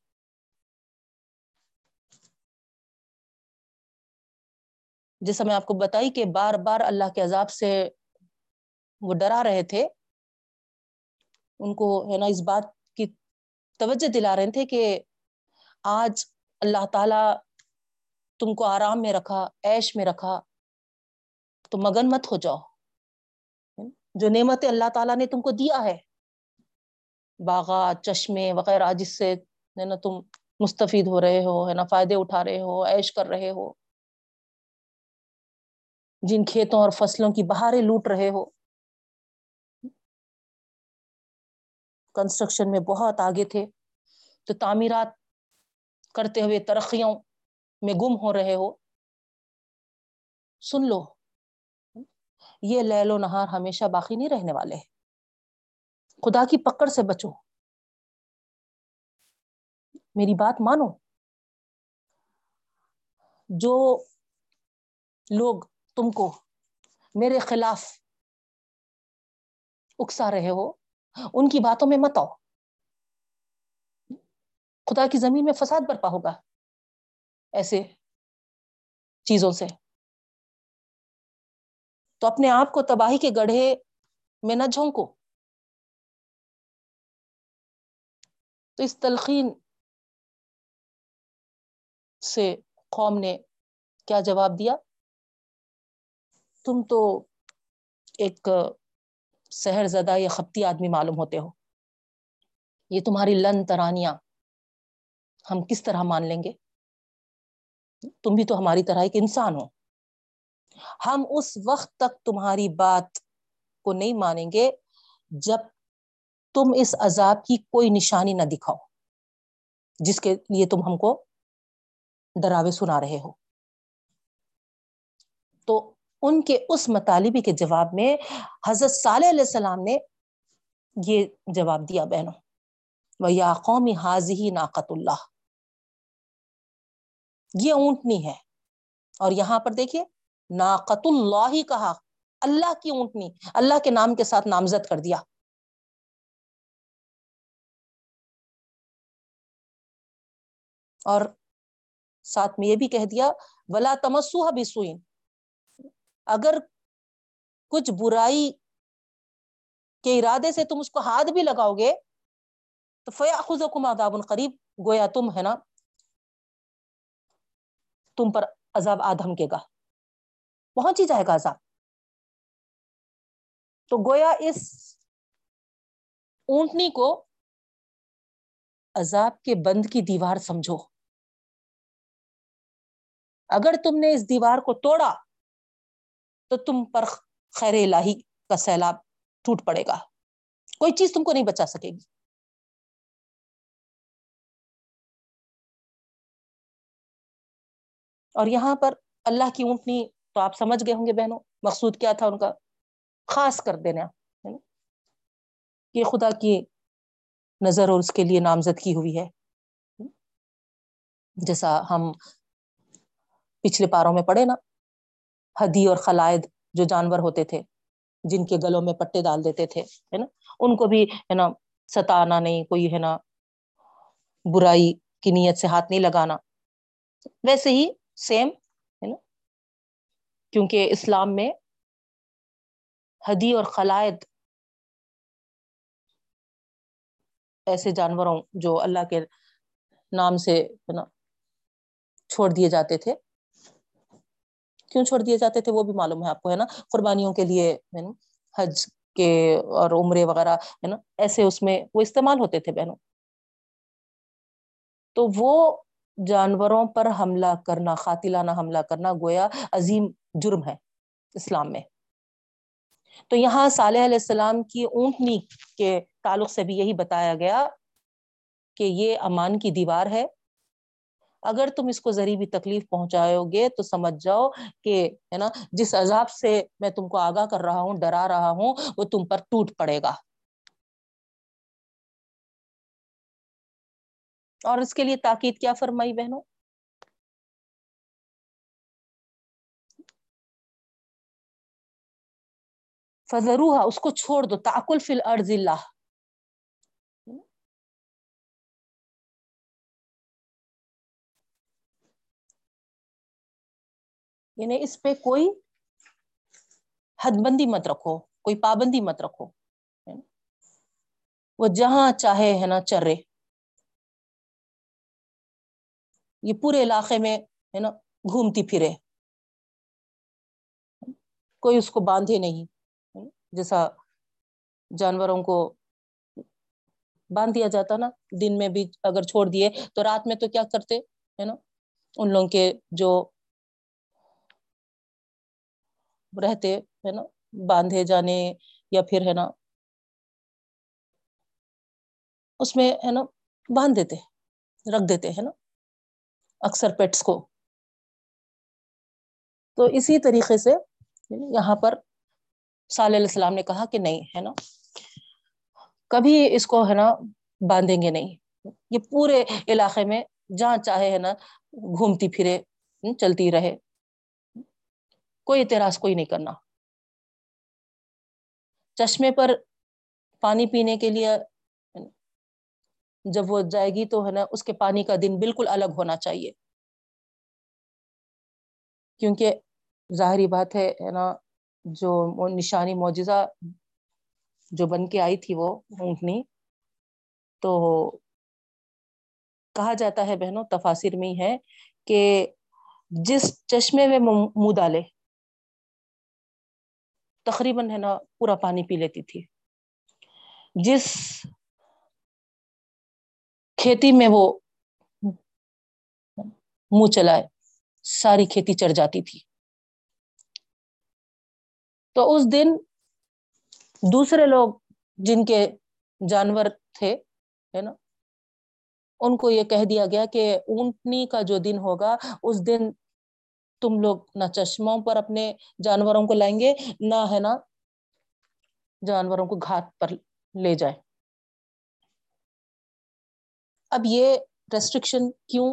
جیسا میں آپ کو بتائی کہ بار بار اللہ کے عذاب سے وہ ڈرا رہے تھے، ان کو ہے نا اس بات کی توجہ دلا رہے تھے کہ آج اللہ تعالی تم کو آرام میں رکھا، عیش میں رکھا، تو مگن مت ہو جاؤ۔ جو نعمت اللہ تعالیٰ نے تم کو دیا ہے۔ باغات، چشمے وغیرہ، جس سے ہے نا تم مستفید ہو رہے ہو، ہے نا، فائدے اٹھا رہے ہو، عیش کر رہے ہو۔ جن کھیتوں اور فصلوں کی بہاریں لوٹ رہے ہو۔ کنسٹرکشن میں بہت آگے تھے۔ تو تعمیرات کرتے ہوئے ترقیوں میں گم ہو رہے ہو۔ سن لو۔ یہ لیل و نہار ہمیشہ باقی نہیں رہنے والے خدا کی پکڑ سے بچو۔ میری بات مانو۔ جو لوگ تم کو میرے خلاف اکسا رہے ہو، ان کی باتوں میں مت آؤ۔ خدا کی زمین میں فساد برپا ہوگا۔ ایسے چیزوں سے۔ تو اپنے آپ کو تباہی کے گڑھے میں نہ جھونکو۔ تو اس تلقین سے قوم نے کیا جواب دیا؟ تم تو ایک سہر زدہ یا خپتی آدمی معلوم ہوتے ہو۔ یہ تمہاری لن ترانیاں ہم کس طرح مان لیں گے؟ تم بھی تو ہماری طرح ایک انسان ہو۔ ہم اس وقت تک تمہاری بات کو نہیں مانیں گے جب تم اس عذاب کی کوئی نشانی نہ دکھاؤ، جس کے لیے تم ہم کو ڈراوے سنا رہے ہو۔ تو ان کے اس مطالبے کے جواب میں حضرت صالح علیہ السلام نے یہ جواب دیا، بہنوں وہ یا قومی حاضی ناقت اللہ یہ اونٹنی ہے اور یہاں پر دیکھیے ناقت اللہ ہی کہا اللہ کی اونٹنی، اللہ کے نام کے ساتھ نامزد کر دیا۔ اور ساتھ میں یہ بھی کہہ دیا، ولا تمسوہ بھی سوئن اگر کچھ برائی کے ارادے سے تم اس کو ہاتھ بھی لگاؤ گے، تو فیا خز آداب قریب گویا تم ہے نا، تم پر عذاب آدھم کے گا۔ پہنچ ہی جائے گا عذاب۔ تو گویا اس اونٹنی کو عذاب کے بند کی دیوار سمجھو۔ اگر تم نے اس دیوار کو توڑا، تو تم پر خیر الہی کا سیلاب ٹوٹ پڑے گا۔ کوئی چیز تم کو نہیں بچا سکے گی۔ اور یہاں پر اللہ کی اونٹنی تو آپ سمجھ گئے ہوں گے بہنوں، مقصود کیا تھا ان کا؟ خاص کر دینا یہ خدا کی نظر اور اس کے لیے نامزد کی ہوئی ہے۔ جیسا ہم پچھلے پاروں میں پڑھے نا، ہدی اور خلائد جو جانور ہوتے تھے، جن کے گلوں میں پٹے ڈال دیتے تھے، ہے نا؟ ان کو بھی، ہے نا، ستانا نہیں، کوئی، ہے نا، برائی کی نیت سے ہاتھ نہیں لگانا۔ ویسے ہی سیم کیونکہ اسلام میں حدی اور خلائد ایسے جانوروں جو اللہ کے نام سے چھوڑ دیے جاتے تھے۔ کیوں چھوڑ دیے جاتے تھے وہ بھی معلوم ہے آپ کو، ہے نا؟ قربانیوں کے لیے حج کے اور عمرے وغیرہ، ہے نا؟ ایسے اس میں وہ استعمال ہوتے تھے بہنوں۔ تو وہ جانوروں پر حملہ کرنا، قاتلانہ حملہ کرنا گویا عظیم جرم ہے اسلام میں۔ تو یہاں صالح علیہ السلام کی اونٹنی کے تعلق سے بھی یہی بتایا گیا کہ یہ امان کی دیوار ہے۔ اگر تم اس کو ذریعی بھی تکلیف پہنچاؤ گے تو سمجھ جاؤ کہ ہے نا، جس عذاب سے میں تم کو آگاہ کر رہا ہوں، ڈرا رہا ہوں، وہ تم پر ٹوٹ پڑے گا۔ اور اس کے لیے تاکید کیا فرمائی بہنوں؟ فضروحا اس کو چھوڑ دو تاکل فل ارض اللہ یعنی اس پہ کوئی حد بندی مت رکھو، کوئی پابندی مت رکھو۔ یعنی وہ جہاں چاہے ہے نا، چرے۔ یہ پورے علاقے میں، ہے نا، گھومتی پھرے۔ کوئی اس کو باندھے نہیں۔ جیسا جانوروں کو باندھ دیا جاتا نا، دن میں بھی اگر چھوڑ دیے، تو رات میں تو کیا کرتے، ہے نا، ان لوگوں کے جو رہتے، ہے نا، باندھے جانے یا پھر، ہے نا، اس میں، ہے نا، باندھ دیتے، رکھ دیتے، ہے نا۔ اکثر پیٹس کو۔ تو اسی طریقے سے یہاں پر صلی علیہ السلام نے کہا کہ نہیں، ہے نا؟ کبھی اس کو، ہے نا، باندھیں گے نہیں۔ یہ پورے علاقے میں جہاں چاہے، ہے نا، گھومتی پھرے چلتی رہے۔ کوئی اعتراض کوئی نہیں کرنا۔ چشمے پر پانی پینے کے لیے جب وہ جائے گی تو ہے نا اس کے پانی کا دن بالکل الگ ہونا چاہیے۔ کیونکہ ظاہری بات ہے نا، جو نشانی معجزہ جو بن کے آئی تھی وہ اونٹنی، تو کہا جاتا ہے بہنوں، تفاصر میں ہی ہے کہ جس چشمے میں منہ ڈالے، تقریباً ہے نا پورا پانی پی لیتی تھی۔ جس کھیتی میں وہ منہ چلائے، ساری کھیتی چڑھ جاتی تھی۔ تو اس دن دوسرے لوگ جن کے جانور تھے، ہے نا، ان کو یہ کہہ دیا گیا کہ اونٹنی کا جو دن ہوگا، اس دن تم لوگ نہ چشموں پر اپنے جانوروں کو لائیں گے، نہ، ہے نا، جانوروں کو گھات پر لے جائے اب یہ ریسٹرکشن کیوں؟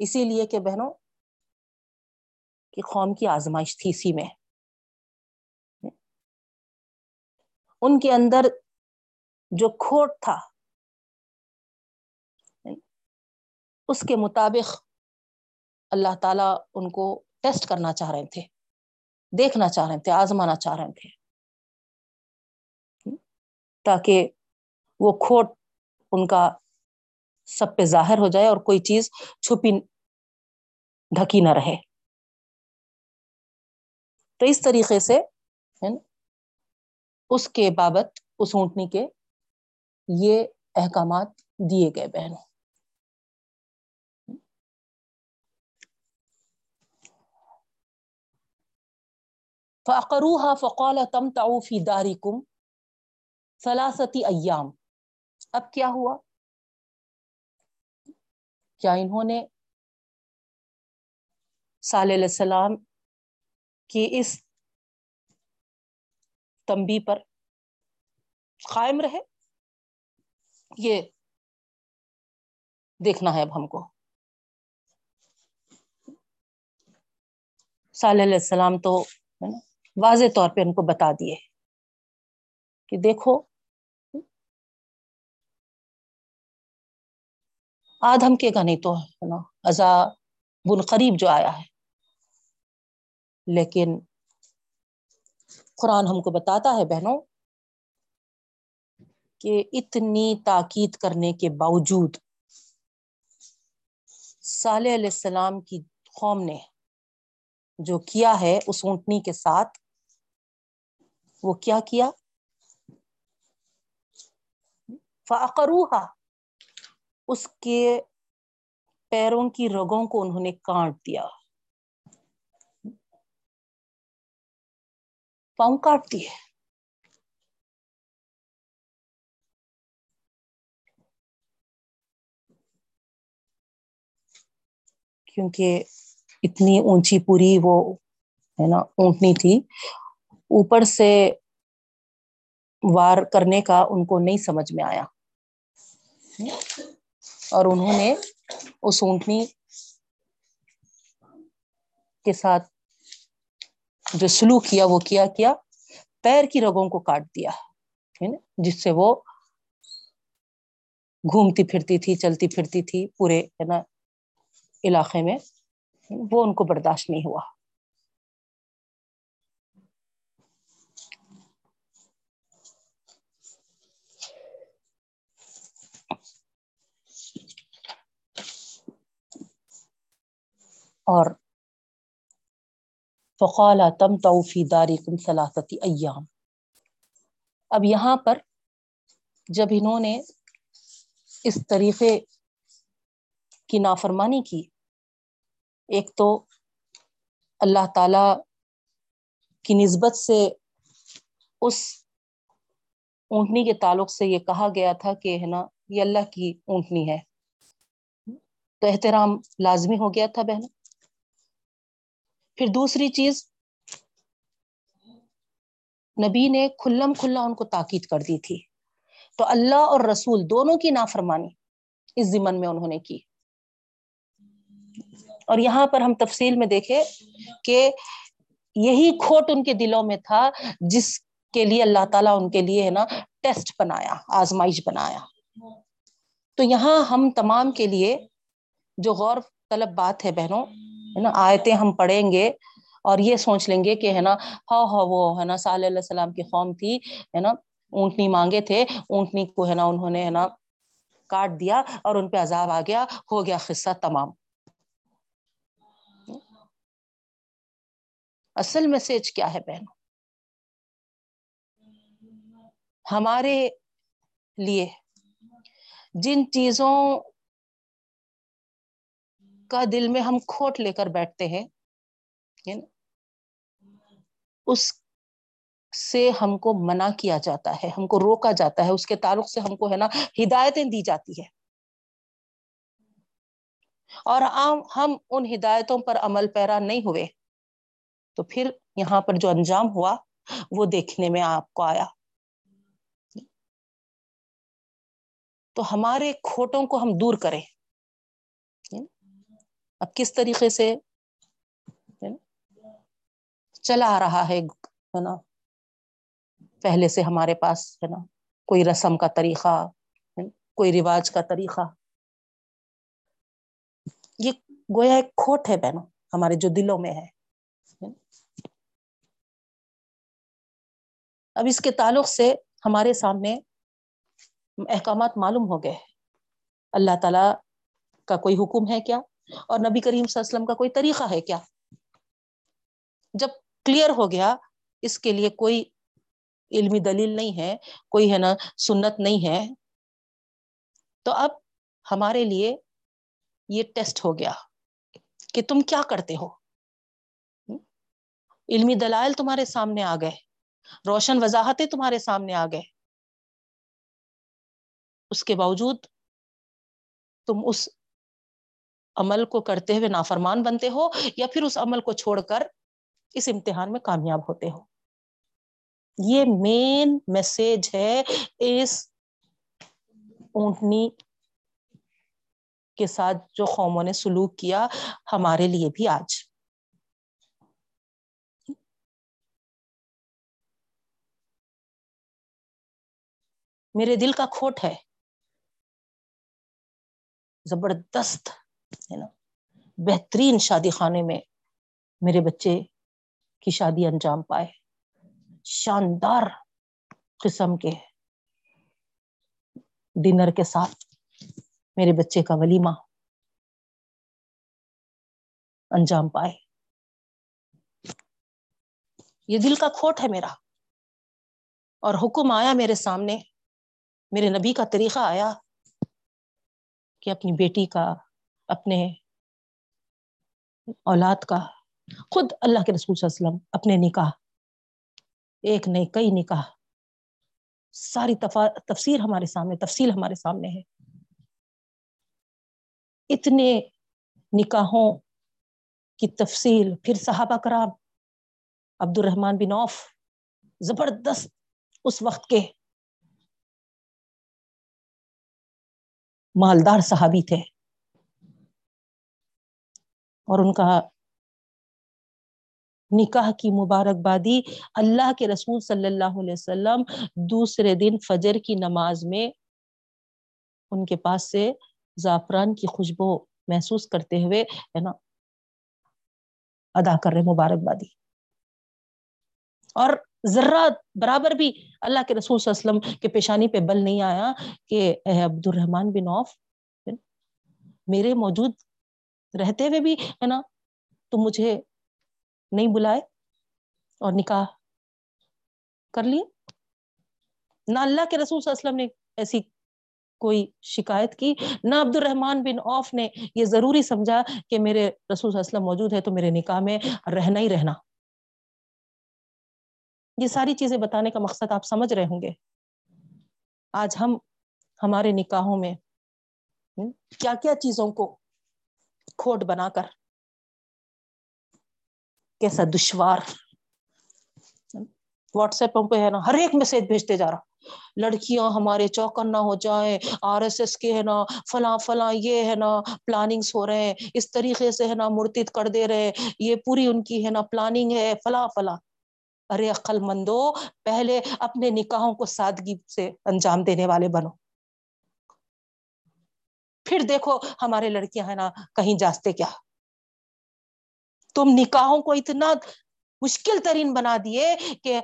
اسی لیے کہ بہنوں، کہ قوم کی آزمائش تھی اسی میں۔ ان کے اندر جو کھوٹ تھا، اس کے مطابق اللہ تعالی ان کو ٹیسٹ کرنا چاہ رہے تھے، دیکھنا چاہ رہے تھے، آزمانا چاہ رہے تھے۔ تاکہ وہ کھوٹ ان کا سب پہ ظاہر ہو جائے اور کوئی چیز چھپی ڈھکی نہ رہے۔ تو اس طریقے سے اس کے بابت، اس اونٹنی کے یہ احکامات دیے گئے بہنوں۔ فقروها فقال تمتعوا في داركم ثلاثه ایام اب کیا ہوا؟ کیا انہوں نے صلی علیہ السلام کی اس تمبی پر قائم رہے؟ یہ دیکھنا ہے اب ہم کو۔ صلی علیہ السلام تو واضح طور پہ ان کو بتا دیے کہ دیکھو آدھم کے گا نہیں تو ہے نا ازا بن قریب جو آیا ہے۔ لیکن قرآن ہم کو بتاتا ہے بہنوں کہ اتنی تاکید کرنے کے باوجود صالح علیہ السلام کی قوم نے جو کیا ہے اس اونٹنی کے ساتھ، وہ کیا کیا؟ فاقروہا اس کے پیروں کی رگوں کو انہوں نے کاٹ دیا۔ پاؤں کاٹ دیے کیونکہ اتنی اونچی پوری وہ ہے نا، اونٹنی تھی۔ اوپر سے وار کرنے کا ان کو نہیں سمجھ میں آیا۔ اور انہوں نے اس اونٹنی کے ساتھ جو سلوک کیا، وہ کیا کیا، پیر کی رگوں کو کاٹ دیا جس سے وہ گھومتی پھرتی تھی، چلتی پھرتی تھی پورے، ہے نا، علاقے میں، وہ ان کو برداشت نہیں ہوا۔ اور فقال تم توفی داری کم سلاثتی ایام۔ اب یہاں پر جب انہوں نے اس طریقے کی نافرمانی کی، ایک تو اللہ تعالی کی نسبت سے اس اونٹنی کے تعلق سے یہ کہا گیا تھا کہ ہے نا، یہ اللہ کی اونٹنی ہے۔ تو احترام لازمی ہو گیا تھا بہن پھر دوسری چیز، نبی نے کھلم کھلا ان کو تاکید کر دی تھی۔ تو اللہ اور رسول دونوں کی نافرمانی اس زمن میں انہوں نے کی۔ اور یہاں پر ہم تفصیل میں دیکھے کہ یہی کھوٹ ان کے دلوں میں تھا جس کے لیے اللہ تعالیٰ ان کے لیے ہے نا ٹیسٹ بنایا، آزمائش بنایا۔ تو یہاں ہم تمام کے لیے جو غور طلب بات ہے بہنوں ہے نا، آیتیں ہم پڑھیں گے اور یہ سوچ لیں گے کہ ہے نا ہاں ہاں وہ ہے نا صلی اللہ السلام کی قوم تھی، ہے نا، اونٹنی مانگے تھے، اونٹنی کو ہے نا انہوں نے ہے نا کاٹ دیا اور ان پہ عذاب آ گیا، ہو گیا قصہ تمام۔ اصل میسج کیا ہے بہن ہمارے لیے جن چیزوں کا دل میں ہم کھوٹ لے کر بیٹھتے ہیں اس سے ہم کو منع کیا جاتا ہے، ہم کو روکا جاتا ہے، اس کے تعلق سے ہم کو، ہے نا، ہدایتیں دی جاتی ہے اور ہم ان ہدایتوں پر عمل پیرا نہیں ہوئے۔ تو پھر یہاں پر جو انجام ہوا، وہ دیکھنے میں آپ کو آیا۔ تو ہمارے کھوٹوں کو ہم دور کریں۔ اب کس طریقے سے چلا آ رہا ہے نا؟ پہلے سے ہمارے پاس، ہے نا؟ کوئی رسم کا طریقہ، کوئی رواج کا طریقہ۔ یہ گویا ایک کھوٹ ہے بہنوں، ہمارے جو دلوں میں ہے۔ اب اس کے تعلق سے ہمارے سامنے احکامات معلوم ہو گئے۔ اللہ تعالی کا کوئی حکم ہے کیا؟ اور نبی کریم صلی اللہ علیہ وسلم کا کوئی طریقہ ہے کیا؟ جب کلیئر ہو گیا، اس کے لیے کوئی علمی دلیل نہیں ہے، کوئی ہے نا، سنت نہیں ہے، تو اب ہمارے لیے یہ ٹیسٹ ہو گیا کہ تم کیا کرتے ہو؟ علمی دلائل تمہارے سامنے آ گئے، روشن وضاحتیں تمہارے سامنے آ گئے۔ اس کے باوجود تم اس عمل کو کرتے ہوئے نافرمان بنتے ہو یا پھر اس عمل کو چھوڑ کر اس امتحان میں کامیاب ہوتے ہو۔ یہ مین میسج ہے اس اونٹنی کے ساتھ جو قوموں نے سلوک کیا ہمارے لیے بھی آج۔ میرے دل کا کھوٹ ہے۔ زبردست ہے نا۔ بہترین شادی خانے میں میرے بچے کی شادی انجام پائے۔ شاندار قسم کے ڈنر کے ساتھ میرے بچے کا ولیمہ انجام پائے۔ یہ دل کا کھوٹ ہے میرا۔ اور حکم آیا میرے سامنے، میرے نبی کا طریقہ آیا کہ اپنی بیٹی کا اپنے اولاد کا، خود اللہ کے رسول صلی اللہ علیہ وسلم اپنے نکاح، ایک نہیں، کئی نکاح۔ ساری تفسیر ہمارے سامنے، تفصیل ہمارے سامنے ہے۔ اتنے نکاحوں کی تفصیل، پھر صحابہ کرام عبد الرحمان بن اوف زبردست اس وقت کے مالدار صحابی تھے۔ اور ان کا نکاح کی مبارکبادی اللہ کے رسول صلی اللہ علیہ وسلم دوسرے دن فجر کی نماز میں ان کے پاس سے زعفران کی خوشبو محسوس کرتے ہوئے ہے نا، ادا کر رہے مبارکبادی۔ اور ذرا برابر بھی اللہ کے رسول صلی اللہ علیہ وسلم کے پیشانی پہ بل نہیں آیا کہ اے عبد الرحمان بن اوف میرے موجود رہتے ہوئے بھی، ہے نا؟ تو مجھے نہیں بلائے اور نکاح کر لیے نہ اللہ کے رسول صلی اللہ علیہ وسلم نے ایسی کوئی شکایت کی، نہ عبد الرحمان بن اوف نے یہ ضروری سمجھا کہ میرے رسول صلی اللہ علیہ وسلم موجود ہے تو میرے نکاح میں رہنا ہی رہنا۔ یہ ساری چیزیں بتانے کا مقصد آپ سمجھ رہے ہوں گے۔ آج ہم ہمارے نکاحوں میں کیا کیا چیزوں کو کھوٹ بنا کر۔ کیسا دشوار۔ واٹس ایپ پہ ہے نا، ہر ایک میسج بھیجتے جا رہا۔ لڑکیاں ہمارے چوکن نہ ہو جائیں آر ایس ایس کے ہے نا، فلاں فلاں یہ ہے نا پلاننگس ہو رہے ہیں۔ اس طریقے سے ہے نا مرتد کر دے رہے۔ یہ پوری ان کی ہے نا پلاننگ ہے، فلاں فلاں۔ ارے عقل مندو پہلے اپنے نکاحوں کو سادگی سے انجام دینے والے بنو۔ پھر دیکھو ہمارے لڑکیاں ہیں نا، کہیں جاستے کیا؟ تم نکاحوں کو اتنا مشکل ترین بنا دیے کہ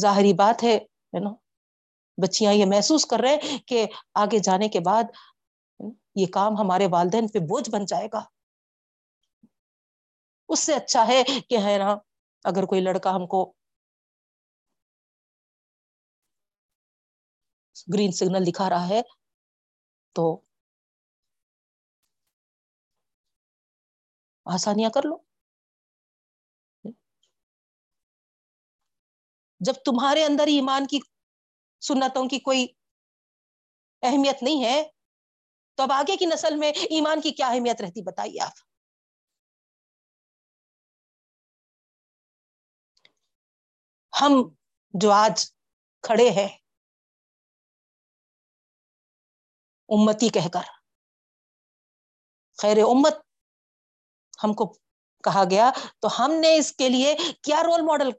ظاہری بات ہے نا بچیاں یہ محسوس کر رہے کہ آگے جانے کے بعد یہ کام ہمارے والدین پہ بوجھ بن جائے گا۔ اس سے اچھا ہے کہ ہے نا، اگر کوئی لڑکا ہم کو گرین سگنل دکھا رہا ہے تو آسانیاں کر لو۔ جب تمہارے اندر ایمان کی سنتوں کی کوئی اہمیت نہیں ہے، تو اب آگے کی نسل میں ایمان کی کیا اہمیت رہتی بتائیے آپ؟ ہم جو آج کھڑے ہیں، امتی کہہ کر، خیر امت ہم کو کہا گیا، تو ہم نے اس کے لیے کیا رول ماڈل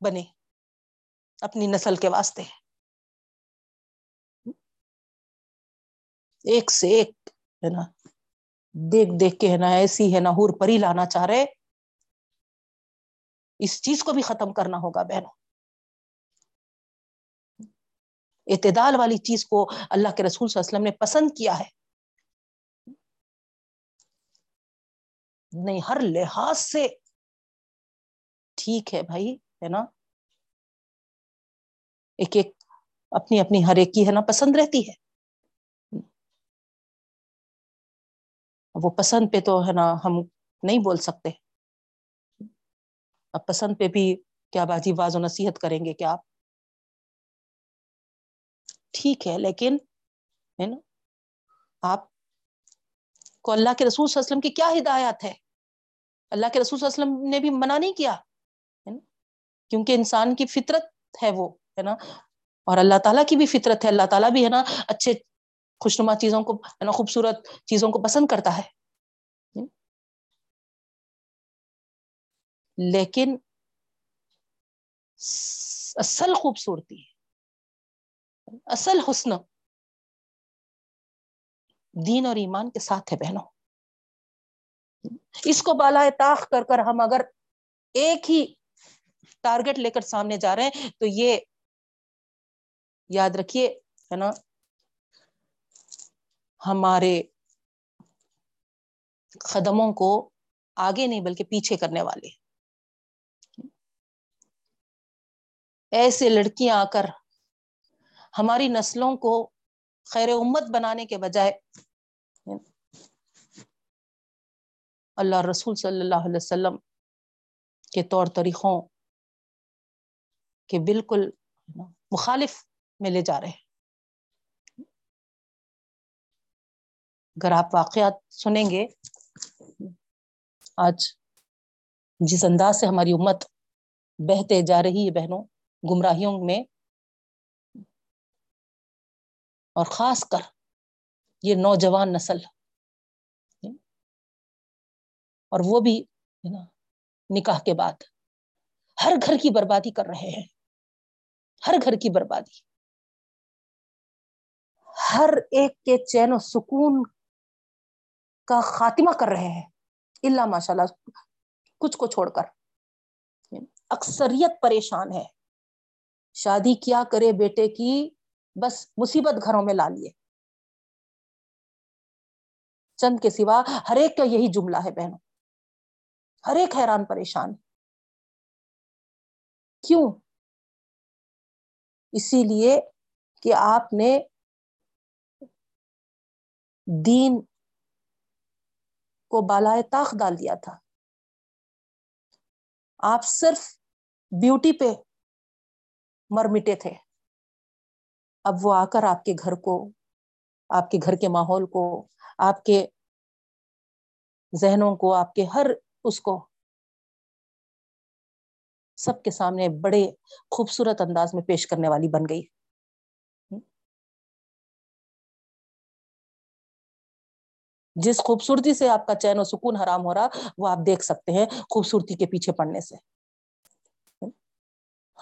بنے اپنی نسل کے واسطے؟ ایک سے ایک ہے نا، دیکھ دیکھ کے ہے نا، ایسی ہے نا، ہور پری لانا چاہ رہے۔ اس چیز کو بھی ختم کرنا ہوگا بہنوں۔ اعتدال والی چیز کو اللہ کے رسول صلی اللہ علیہ وسلم نے پسند کیا ہے۔ نہیں، ہر لحاظ سے ٹھیک ہے بھائی، ہے نا؟ ایک ایک اپنی اپنی ہر ایک کی، ہے نا، پسند رہتی ہے۔ وہ پسند پہ تو، ہے نا، ہم نہیں بول سکتے۔ اب پسند پہ بھی کیا باجی باز و نصیحت کریں گے کیا آپ؟ ٹھیک ہے، لیکن، ہے نا، آپ کو اللہ کے رسول صلی اللہ علیہ وسلم کی کیا ہدایات ہے؟ اللہ کے رسول صلی اللہ علیہ وسلم نے بھی منع نہیں کیا، ہے نا؟ کیونکہ انسان کی فطرت ہے وہ، ہے نا؟ اور اللہ تعالیٰ کی بھی فطرت ہے، اللہ تعالیٰ بھی، ہے نا، اچھے خوشنما چیزوں کو، ہے نا، خوبصورت چیزوں کو پسند کرتا ہے۔ لیکن اصل خوبصورتی اصل حسن دین اور ایمان کے ساتھ ہے بہنوں۔ اس کو بالائے طاق کر کر ہم اگر ایک ہی ٹارگٹ لے کر سامنے جا رہے ہیں، تو یہ یاد رکھیے، ہے نا، ہمارے قدموں کو آگے نہیں بلکہ پیچھے کرنے والے ایسے لڑکیاں آ کر ہماری نسلوں کو خیر امت بنانے کے بجائے اللہ رسول صلی اللہ علیہ وسلم کے طور طریقوں کے بالکل مخالف میں لے جا رہے ہیں۔ اگر آپ واقعات سنیں گے، آج جس انداز سے ہماری امت بہتے جا رہی ہے بہنوں، گمراہیوں میں، اور خاص کر یہ نوجوان نسل اور وہ بھی نکاح کے بعد۔ ہر گھر کی بربادی کر رہے ہیں۔ ہر گھر کی بربادی۔ ہر ایک کے چین و سکون کا خاتمہ کر رہے ہیں۔ اللہ ماشاء اللہ کچھ کو چھوڑ کر۔ اکثریت پریشان ہے شادی کیا کرے بیٹے کی، بس مصیبت گھروں میں لا لیے۔ چند کے سوا ہر ایک کا یہی جملہ ہے بہنوں۔ ہر ایک حیران پریشان۔ کیوں؟ اسی لیے کہ آپ نے دین کو بالائے طاق ڈال دیا تھا۔ آپ صرف بیوٹی پہ مر مٹے تھے۔ اب وہ آ کر آپ کے گھر کو، آپ کے گھر کے ماحول کو، آپ کے ذہنوں کو، آپ کے ہر اس کو سب کے سامنے بڑے خوبصورت انداز میں پیش کرنے والی بن گئی۔ جس خوبصورتی سے آپ کا چین و سکون حرام ہو رہا، وہ آپ دیکھ سکتے ہیں خوبصورتی کے پیچھے پڑنے سے۔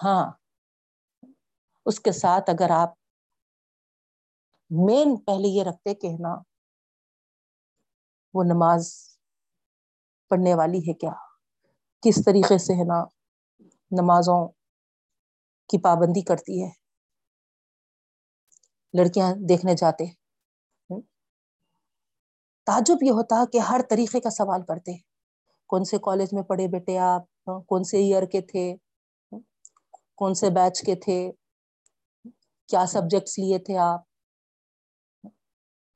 ہاں۔ اس کے ساتھ اگر آپ مین پہلے یہ رکھتے کہ نا وہ نماز پڑھنے والی ہے کیا؟ کس طریقے سے ہے نا نمازوں کی پابندی کرتی ہے؟ لڑکیاں دیکھنے جاتے تعجب یہ ہوتا کہ ہر طریقے کا سوال کرتے کون سے کالج میں پڑھے بیٹے آپ؟ کون سے ایئر کے تھے؟ کون سے بیچ کے تھے؟ کیا سبجیکٹس لیے تھے آپ؟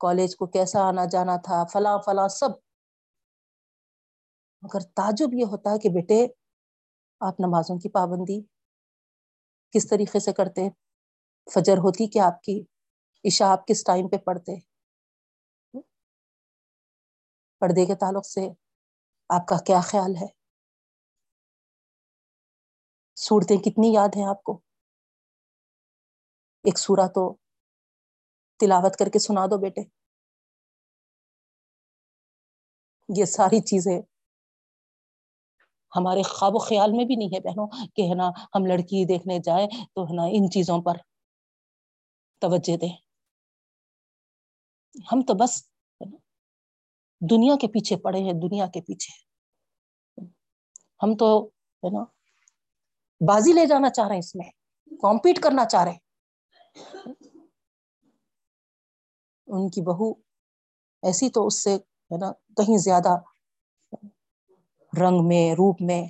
کالج کو کیسا آنا جانا تھا؟ فلاں فلاں سب مگر تعجب یہ ہوتا ہے کہ بیٹے، آپ نمازوں کی پابندی کس طریقے سے کرتے؟ فجر ہوتی کہ آپ کی؟ عشاء آپ کس ٹائم پہ پڑھتے؟ پردے کے تعلق سے آپ کا کیا خیال ہے؟ صورتیں کتنی یاد ہیں آپ کو؟ ایک سورا تو تلاوت کر کے سنا دو بیٹے۔ یہ ساری چیزیں ہمارے خواب و خیال میں بھی نہیں ہے بہنوں کہ ہے نا ہم لڑکی دیکھنے جائیں تو ہے نا ان چیزوں پر توجہ دیں۔ ہم تو بس دنیا کے پیچھے پڑے ہیں، دنیا کے پیچھے۔ ہم تو ہے نا بازی لے جانا چاہ رہے ہیں اس میں کمپیٹ کرنا چاہ رہے ان کی بہو ایسی تو اس سے ہے نا کہیں زیادہ رنگ میں، روپ میں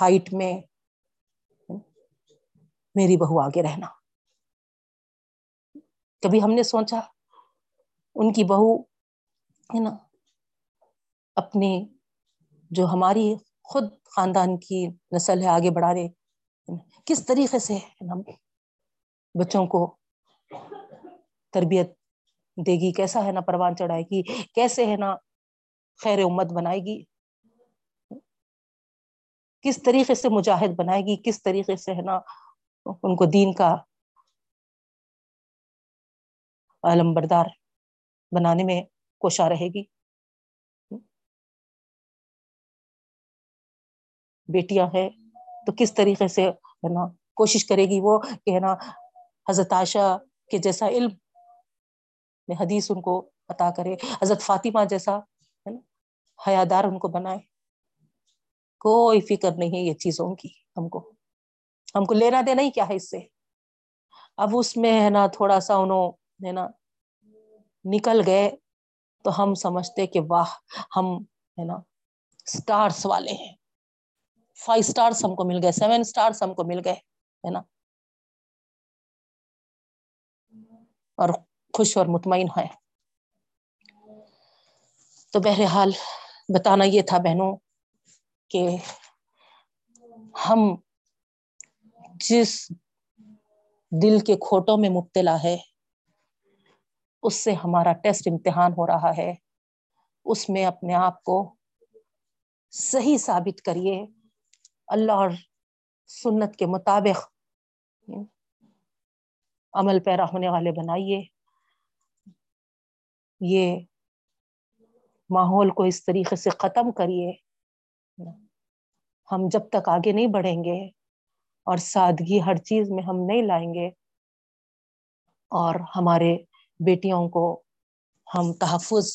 ہائٹ میں، میری بہو آگے رہنا۔ کبھی ہم نے سوچا، ان کی بہو ہے نا اپنی جو ہماری خود خاندان کی نسل ہے، آگے بڑھا رہے کس طریقے سے بچوں کو تربیت دے گی؟ کیسا ہے نا، پروان چڑھائے گی؟ کیسے ہے نا، خیر امت بنائے گی؟ کس طریقے سے مجاہد بنائے گی، کس طریقے سے ہے نا ان کو دین کا عالم بردار بنانے میں کوشاں رہے گی۔ بیٹیاں ہیں تو کس طریقے سے ہے نا کوشش کرے گی وہ کہ ہے نا حضرت عائشہ کے جیسا علم میں حدیث ان کو عطا کرے، حضرت فاطمہ جیسا ہے نا حیادار ان کو بنائے۔ کوئی فکر نہیں ہے یہ چیزوں کی ہم کو۔ ہم کو لینا دینا ہی کیا ہے اس سے۔ اب اس میں ہے نا تھوڑا سا انہوں ہے نا نکل گئے تو ہم سمجھتے کہ واہ، ہم ہے نا اسٹارس والے ہیں۔ فائیو اسٹارس ہم کو مل گئے، سیون اسٹارس ہم کو مل گئے، ہے نا۔ اور خوش اور مطمئن ہے تو بہرحال بتانا یہ تھا بہنوں کہ ہم جس دل کے کھوٹوں میں مبتلا ہے، اس سے ہمارا ٹیسٹ امتحان ہو رہا ہے۔ اس میں اپنے آپ کو صحیح ثابت کریے۔ اللہ اور سنت کے مطابق عمل پیرا ہونے والے بنائیے۔ یہ ماحول کو اس طریقے سے ختم کریے۔ ہم جب تک آگے نہیں بڑھیں گے اور سادگی ہر چیز میں ہم نہیں لائیں گے اور ہمارے بیٹیوں کو ہم تحفظ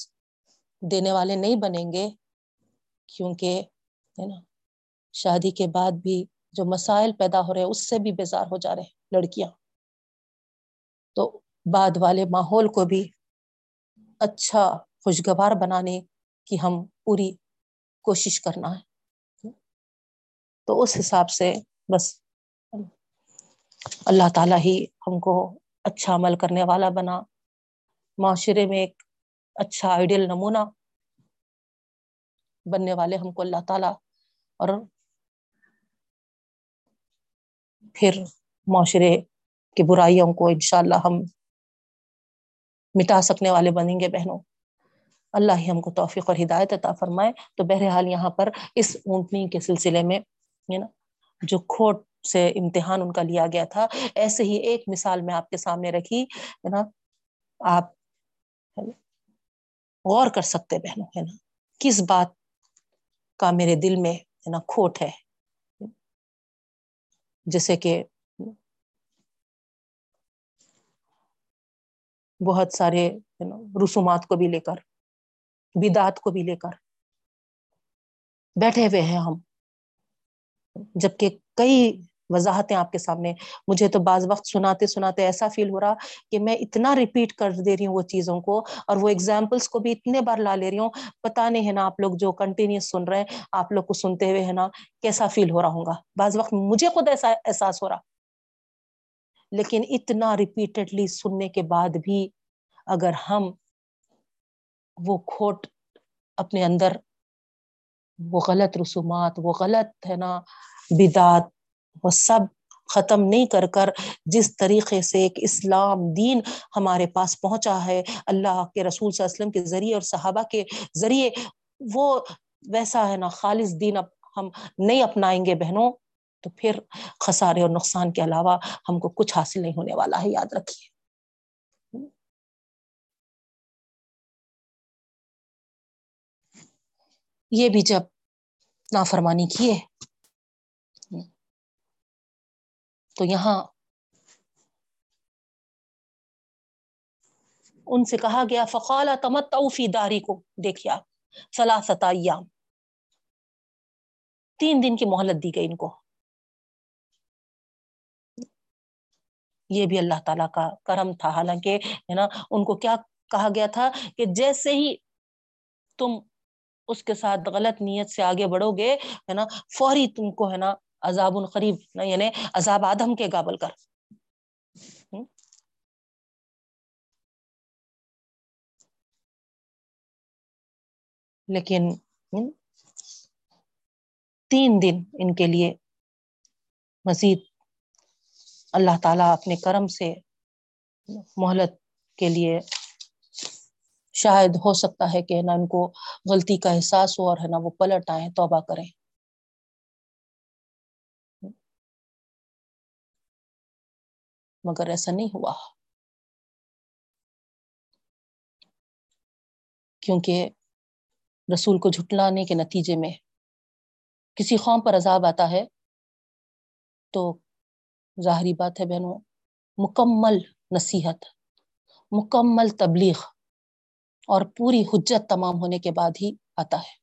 دینے والے نہیں بنیں گے، کیونکہ، ہے نا، شادی کے بعد بھی جو مسائل پیدا ہو رہے ہیں، اس سے بھی بیزار ہو جا رہے ہیں لڑکیاں۔ تو بعد والے ماحول کو بھی اچھا خوشگوار بنانے کی ہم پوری کوشش کرنا ہے۔ تو اس حساب سے بس اللہ تعالی ہی ہم کو اچھا عمل کرنے والا بنا۔ معاشرے میں ایک اچھا آئیڈیل نمونہ بننے والے ہم کو اللہ تعالی۔ اور پھر معاشرے کی برائیوں کو انشاء اللہ ہم مٹا سکنے والے بنیں گے بہنوں۔ اللہ ہی ہم کو توفیق اور ہدایت عطا فرمائے۔ تو بہرحال یہاں پر اس اونٹنی کے سلسلے میں نا جو کھوٹ سے امتحان ان کا لیا گیا تھا، ایسے ہی ایک مثال میں آپ کے سامنے رکھی ہے نا آپ غور کر سکتے بہنوں ہے نا کس بات کا میرے دل میں ہے نا کھوٹ ہے۔ جیسے کہ بہت سارے رسومات کو بھی لے کر۔ بدعت کو بھی لے کر بیٹھے ہوئے ہیں ہم۔ جبکہ کئی وضاحتیں آپ کے سامنے، مجھے تو بعض وقت سناتے سناتے ایسا فیل ہو رہا کہ میں اتنا ریپیٹ کر دے رہی ہوں وہ چیزوں کو اور وہ ایگزامپلس کو بھی اتنے بار لا لے رہی ہوں۔ پتا نہیں ہے نا آپ لوگ جو کنٹینیوس سن رہے ہیں، آپ لوگ کو سنتے ہوئے ہے نا کیسا فیل ہو رہا ہوں گا۔ بعض وقت مجھے خود ایسا احساس ہو رہا۔ لیکن اتنا ریپیٹڈلی سننے کے بعد بھی اگر ہم وہ کھوٹ اپنے اندر، وہ غلط رسومات، وہ غلط ہے نا بدعت وہ سب ختم نہیں کر کر جس طریقے سے ایک اسلام دین ہمارے پاس پہنچا ہے، اللہ کے رسول صلی اللہ علیہ وسلم کے ذریعے اور صحابہ کے ذریعے، وہ ویسا ہے نا، خالص دین اب ہم نہیں اپنائیں گے بہنوں، تو پھر خسارے اور نقصان کے علاوہ ہم کو کچھ حاصل نہیں ہونے والا ہے، یاد رکھیے۔ یہ بھی جب نافرمانی کیے، تو یہاں ان سے کہا گیا، فقال تمت فی داری کو دیکھیا سلاست ایام۔ تین دن کی مہلت دی گئی ان کو۔ یہ بھی اللہ تعالیٰ کا کرم تھا۔ حالانکہ، ہے نا، ان کو کیا کہا گیا تھا کہ جیسے ہی تم اس کے ساتھ غلط نیت سے آگے بڑھو گے، ہے نا؟ فوری تم کو، ہے نا، عذاب القریب یعنی عذاب آدم کے گابل کر۔ لیکن تین دن ان کے لیے مزید اللہ تعالیٰ اپنے کرم سے مہلت کے لیے شاید ہو سکتا ہے کہ نا ان کو غلطی کا احساس ہو اور ہے نا وہ پلٹ آئے توبہ کریں۔ مگر ایسا نہیں ہوا۔ کیونکہ رسول کو جھٹلانے کے نتیجے میں کسی قوم پر عذاب آتا ہے تو ظاہری بات ہے بہنوں، مکمل نصیحت، مکمل تبلیغ۔ اور پوری حجت تمام ہونے کے بعد ہی آتا ہے۔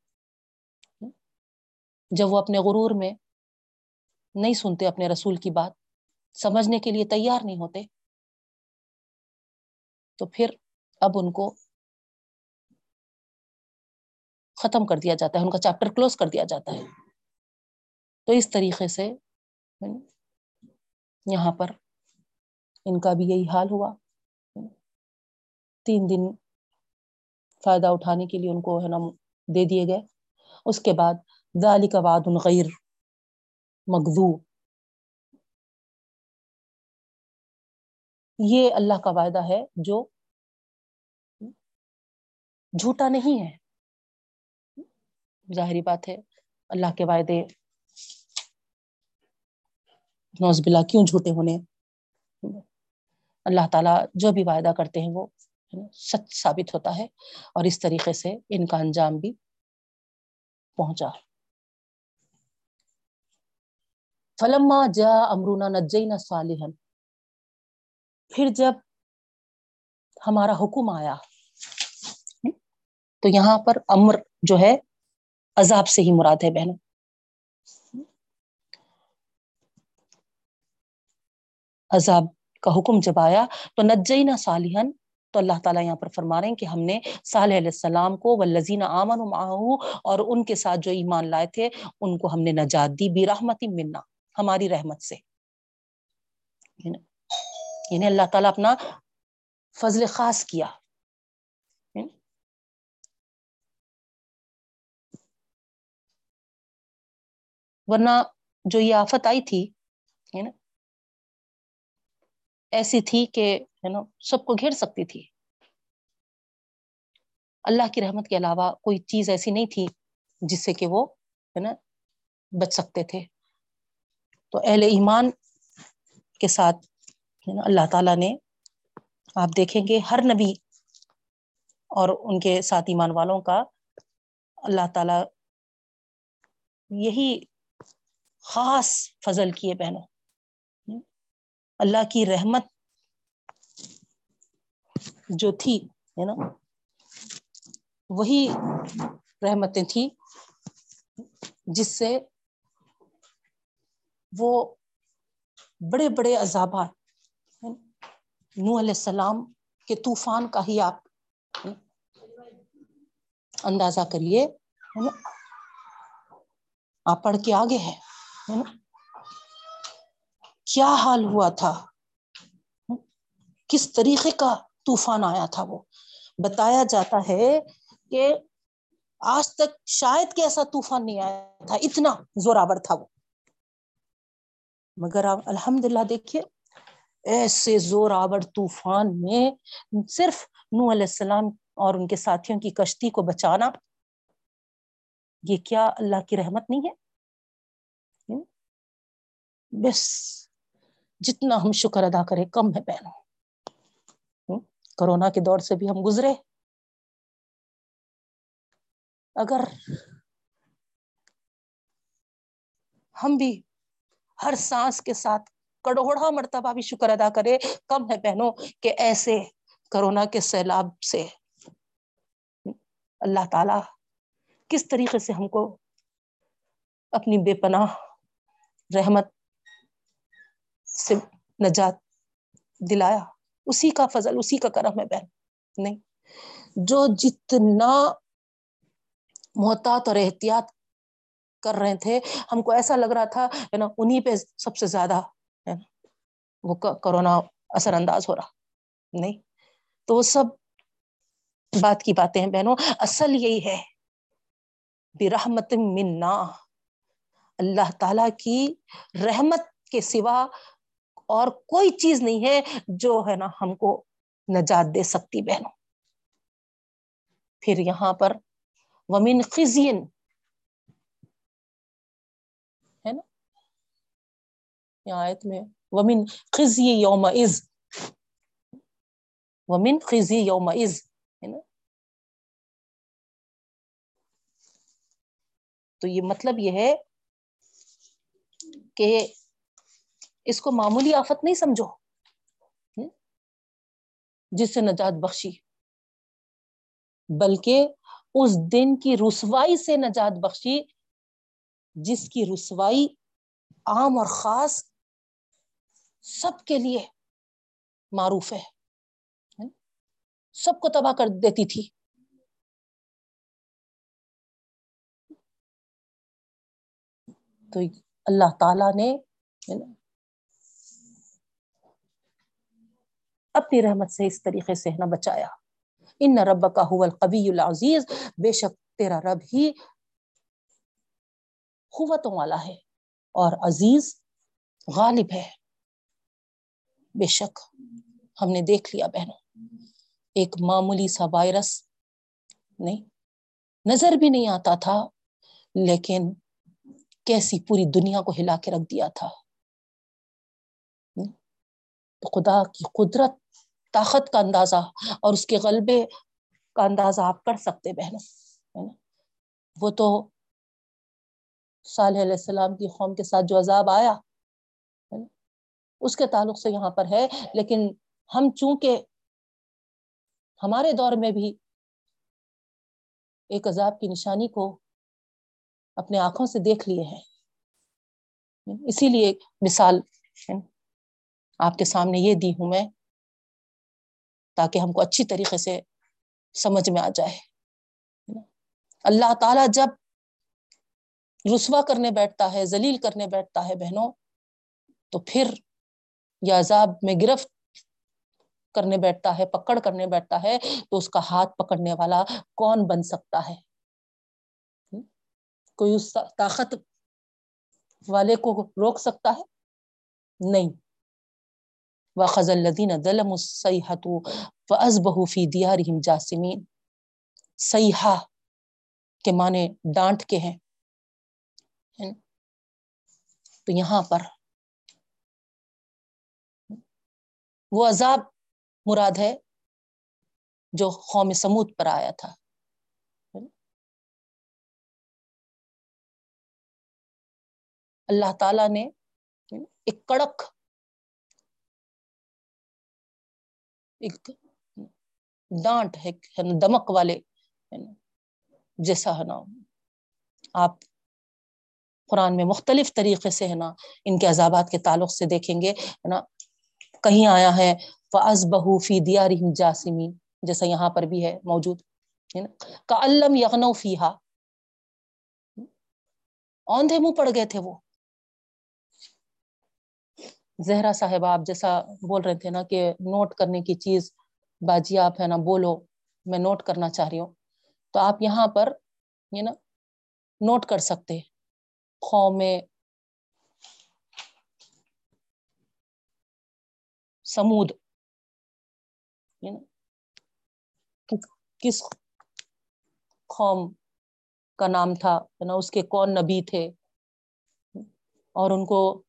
جب وہ اپنے غرور میں نہیں سنتے اپنے رسول کی بات، سمجھنے کے لیے تیار نہیں ہوتے، تو پھر اب ان کو ختم کر دیا جاتا ہے، ان کا چیپٹر کلوز کر دیا جاتا ہے۔ تو اس طریقے سے یہاں پر ان کا بھی یہی حال ہوا۔ تین دن فائدہ اٹھانے کے لیے ان کو ہے نا دے دیے گئے۔ اس کے بعد ذالی کا وعد غیر مغزو یہ اللہ کا وعدہ ہے جو جھوٹا نہیں ہے۔ ظاہری بات ہے، اللہ کے وعدے نوز بلا کیوں جھوٹے ہونے؟ اللہ تعالیٰ جو بھی وعدہ کرتے ہیں وہ سچ ثابت ہوتا ہے اور اس طریقے سے ان کا انجام بھی پہنچا۔ فلما جا امرونا نجینا صالحن پھر جب ہمارا حکم آیا، تو یہاں پر امر جو ہے، عذاب سے ہی مراد ہے بہنوں۔ عذاب کا حکم جب آیا، تو نجینا صالحن تو اللہ تعالیٰ یہاں پر فرما رہے ہیں کہ ہم نے صالح علیہ السلام کو والذین آمن اور ان کے ساتھ جو ایمان لائے تھے، ان کو ہم نے نجات دی بھی رحمت منا، ہماری رحمت سے۔ یعنی اللہ تعالیٰ اپنا فضل خاص کیا۔ ورنہ جو یہ آفت آئی تھی یعنی ایسی تھی کہ ہے نا، سب کو گھیر سکتی تھی۔ اللہ کی رحمت کے علاوہ کوئی چیز ایسی نہیں تھی جس سے کہ وہ ہے نا، بچ سکتے تھے۔ تو اہل ایمان کے ساتھ ہے نا، اللہ تعالیٰ نے، آپ دیکھیں گے ہر نبی اور ان کے ساتھ ایمان والوں کا اللہ تعالی یہی خاص فضل کیے بہنوں۔ اللہ کی رحمت جو تھی، ہے نا؟ وہی رحمتیں تھیں، جس سے وہ بڑے بڑے عذابات نو علیہ السلام کے طوفان کا ہی آپ اندازہ کریے آپ پڑھ کے آگے ہے کیا حال ہوا تھا؟ کس طریقے کا طوفان آیا تھا وہ۔ بتایا جاتا ہے کہ آج تک شاید کہ ایسا طوفان نہیں آیا تھا، اتنا زوراور تھا وہ۔ مگر آپ الحمد للہ دیکھیے، ایسے زور آور طوفان میں صرف نو علیہ السلام اور ان کے ساتھیوں کی کشتی کو بچانا، یہ کیا اللہ کی رحمت نہیں ہے؟ بس جتنا ہم شکر ادا کریں، کم ہے بہنوں کرونا کے دور سے بھی ہم گزرے۔ اگر ہم بھی ہر سانس کے ساتھ کروڑا مرتبہ بھی شکر ادا کرے، کم ہے بہنوں کہ ایسے کرونا کے سیلاب سے اللہ تعالی کس طریقے سے ہم کو اپنی بے پناہ، رحمت سے نجات دلایا۔ اسی کا فضل، اسی کا کرم ہے بہن۔ نہیں، جو جتنا محتاط اور احتیاط کر رہے تھے، ہم کو ایسا لگ رہا تھا، ہے نا انہیں پہ سب سے زیادہ، ہے نا، وہ کرونا اثر انداز ہو رہا۔ نہیں، تو وہ سب بات کی باتیں ہیں بہنوں۔ اصل یہی ہے برحمت منا۔ اللہ تعالی کی رحمت کے سوا اور کوئی چیز نہیں ہے جو ہے نا ہم کو نجات دے سکتی بہنوں۔ پھر یہاں پر ومن خزین ہے نا؟ آیت میں ومن خزی یوم از ومن خزی یوم از ہے نا؟ تو یہ مطلب یہ ہے کہ اس کو معمولی آفت نہیں سمجھو۔ جس سے نجات بخشی۔ بلکہ اس دن کی رسوائی سے نجات بخشی، جس کی رسوائی عام اور خاص سب کے لیے معروف ہے۔ سب کو تباہ کر دیتی تھی۔ تو اللہ تعالی نے اپنی رحمت سے اس طریقے سے نہ بچایا۔ ان رب کا حول القبی العزیز، بے شک تیرا رب ہی قوتوں والا ہے اور عزیز غالب ہے۔ بے شک ہم نے دیکھ لیا بہنوں، ایک معمولی سا وائرس نہیں، نظر بھی نہیں آتا تھا، لیکن کیسی پوری دنیا کو ہلا کے رکھ دیا تھا۔ خدا کی قدرت طاقت کا اندازہ اور اس کے غلبے کا اندازہ آپ کر سکتے بہنوں وہ تو صالح علیہ السلام کی قوم کے ساتھ جو عذاب آیا اس کے تعلق سے یہاں پر ہے، لیکن ہم چونکہ ہمارے دور میں بھی ایک عذاب کی نشانی کو اپنے آنکھوں سے دیکھ لیے ہیں اسی لیے مثال آپ کے سامنے یہ دی ہوں میں تاکہ ہم کو اچھی طریقے سے سمجھ میں آ جائے اللہ تعالی جب رسوا کرنے بیٹھتا ہے، ذلیل کرنے بیٹھتا ہے بہنوں، تو پھر یا عذاب میں گرفت کرنے بیٹھتا ہے، پکڑ کرنے بیٹھتا ہے، تو اس کا ہاتھ پکڑنے والا کون بن سکتا ہے؟ کوئی اس طاقت والے کو روک سکتا ہے؟ نہیں۔ وخذ الدین دلم السحت فز بہوفی دیا رحیم جاسمین سیاح کے معنی ڈانٹ کے ہیں۔ تو یہاں پر وہ عذاب مراد ہے جو قوم سمود پر آیا تھا۔ اللہ تعالی نے ایک کڑک ایک ڈانٹ ہے دمک والے جیسا ہے نا۔ آپ قرآن میں مختلف طریقے سے ہے نا ان کے عذابات کے تعلق سے دیکھیں گے، ہے نا۔ کہیں آیا ہے فز بہو فی دیا رحم جاسمین جیسا یہاں پر بھی ہے موجود، ہے نا۔ کا علم یغنو فیحا اوندھے منہ پڑ گئے تھے وہ۔ زہرا صاحب، آپ جیسا بول رہے تھے نا کہ نوٹ کرنے کی چیز باجی آپ ہے نا، بولو، میں نوٹ کرنا چاہ رہی ہوں۔ تو آپ یہاں پر، یہ نا، نوٹ کر سکتے۔ قوم سمود کس قوم کا نام تھا نا، اس کے کون نبی تھے۔ اور ان کو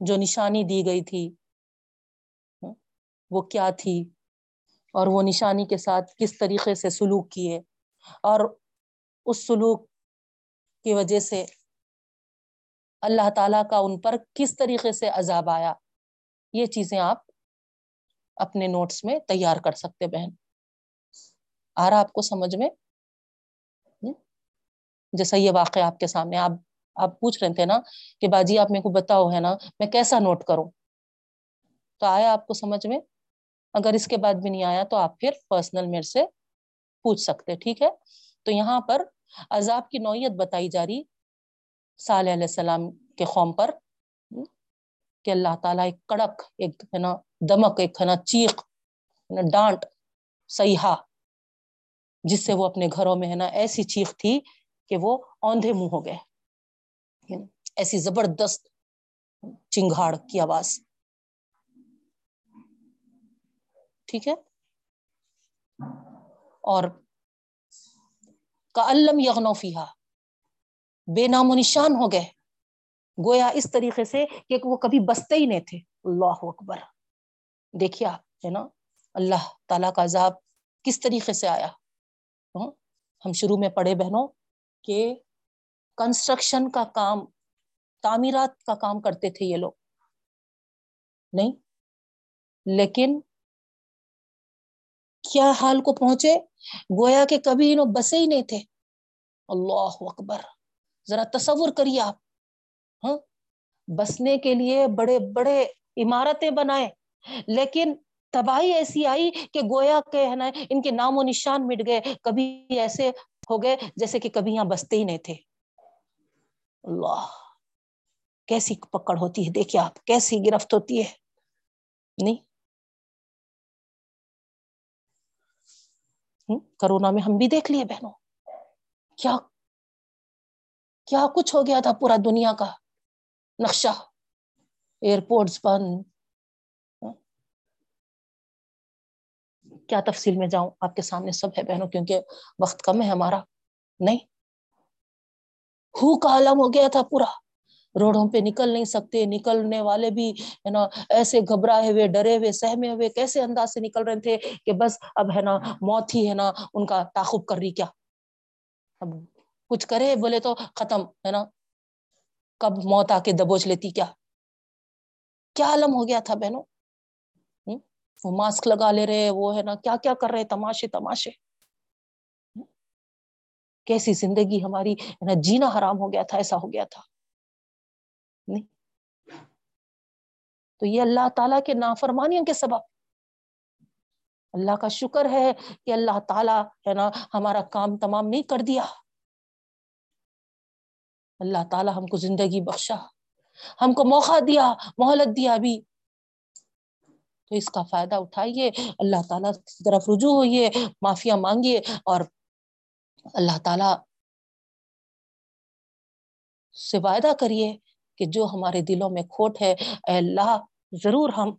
جو نشانی دی گئی تھی، وہ کیا تھی؟ اور وہ نشانی کے ساتھ کس طریقے سے سلوک کیے؟ اور اس سلوک کی وجہ سے اللہ تعالیٰ کا ان پر کس طریقے سے عذاب آیا؟ یہ چیزیں آپ اپنے نوٹس میں تیار کر سکتے بہن۔ آ رہا آپ کو سمجھ میں؟ جیسا یہ واقعہ آپ کے سامنے، آپ آپ پوچھ رہے تھے نا کہ باجی آپ میرے کو بتاؤ، ہے نا؟ میں کیسا نوٹ کروں؟ تو آیا آپ کو سمجھ میں؟ اگر اس کے بعد بھی نہیں آیا تو آپ پھر پرسنل میرے سے پوچھ سکتے، ٹھیک ہے؟ تو یہاں پر عذاب کی نوعیت بتائی جا رہی صالح علیہ السلام کے قوم پر کہ اللہ تعالیٰ ایک کڑک، ایک ہے نا دمک، ایک ہے نا چیخ ڈانٹ سیاح جس سے وہ اپنے گھروں میں ہے نا ایسی چیخ تھی کہ وہ اوندھے منہ ہو گئے۔ ایسی زبردست چنگاڑ کی آواز۔ ٹھیک ہے؟ اور کا علم یغنوفیہ بے نام و نشان ہو گئے۔ گویا اس طریقے سے کہ وہ کبھی بستے ہی نہیں تھے۔ اللہ اکبر۔ دیکھیے آپ، ہے نا؟ اللہ تعالی کا عذاب کس طریقے سے آیا؟ ہم شروع میں پڑھے بہنوں کہ کنسٹرکشن کا کام، تعمیرات کا کام کرتے تھے یہ لوگ۔ نہیں، لیکن کیا حال کو پہنچے؟ گویا کہ کبھی انہوں بسے ہی نہیں تھے۔ اللہ اکبر، ذرا تصور کریے آپ۔ ہاں بسنے کے لیے بڑے بڑے عمارتیں بنائے، لیکن تباہی ایسی آئی کہ گویا کہ ہے نا، ان کے نام و نشان مٹ گئے۔ کبھی ایسے ہو گئے جیسے کہ کبھی یہاں بستے ہی نہیں تھے۔ اللہ، کیسی پکڑ ہوتی ہے؟ دیکھیے آپ، کیسی گرفت ہوتی ہے؟ نہیں؟ کرونا میں ہم بھی دیکھ لیے بہنوں۔ کیا کیا کچھ ہو گیا تھا پورا دنیا کا؟ نقشہ ایئرپورٹس بند۔ ہاں؟ کیا تفصیل میں جاؤں؟ آپ کے سامنے سب ہے بہنوں، کیونکہ وقت کم ہے ہمارا۔ نہیں؟ ہو کا عالم ہو گیا تھا پورا۔ روڈوں پہ نکل نہیں سکتے، نکلنے والے بھی، ہے نا، ایسے گھبرائے ہوئے، ڈرے ہوئے، سہمے ہوئے، کیسے انداز سے نکل رہے تھے کہ بس اب، ہے نا، موت ہی، ہے نا، ان کا تعخب کر رہی، کیا؟ اب کچھ کرے، بولے تو ختم، ہے نا۔ کب موت آ کے دبوچ لیتی، کیا؟ کیا عالم ہو گیا تھا بہنوں؟ وہ ماسک لگا لے رہے، وہ، ہے نا، کیا کیا کر رہے، تماشے تماشے۔ کیسی زندگی ہماری نا، جینا حرام ہو گیا تھا، ایسا ہو گیا تھا۔ نہیں۔ تو یہ اللہ تعالیٰ کے نافرمانیوں کے سبب۔ اللہ کا شکر ہے کہ اللہ تعالیٰ، ہے نا، ہمارا کام تمام نہیں کر دیا۔ اللہ تعالیٰ ہم کو زندگی بخشا۔ ہم کو موقع دیا، مہلت دیا ابھی۔ تو اس کا فائدہ اٹھائیے۔ اللہ تعالیٰ کی طرف رجوع ہوئیے معافیا مانگیے اور اللہ تعالی سے وعدہ کریے کہ جو ہمارے دلوں میں کھوٹ ہے، اے اللہ، ضرور ہم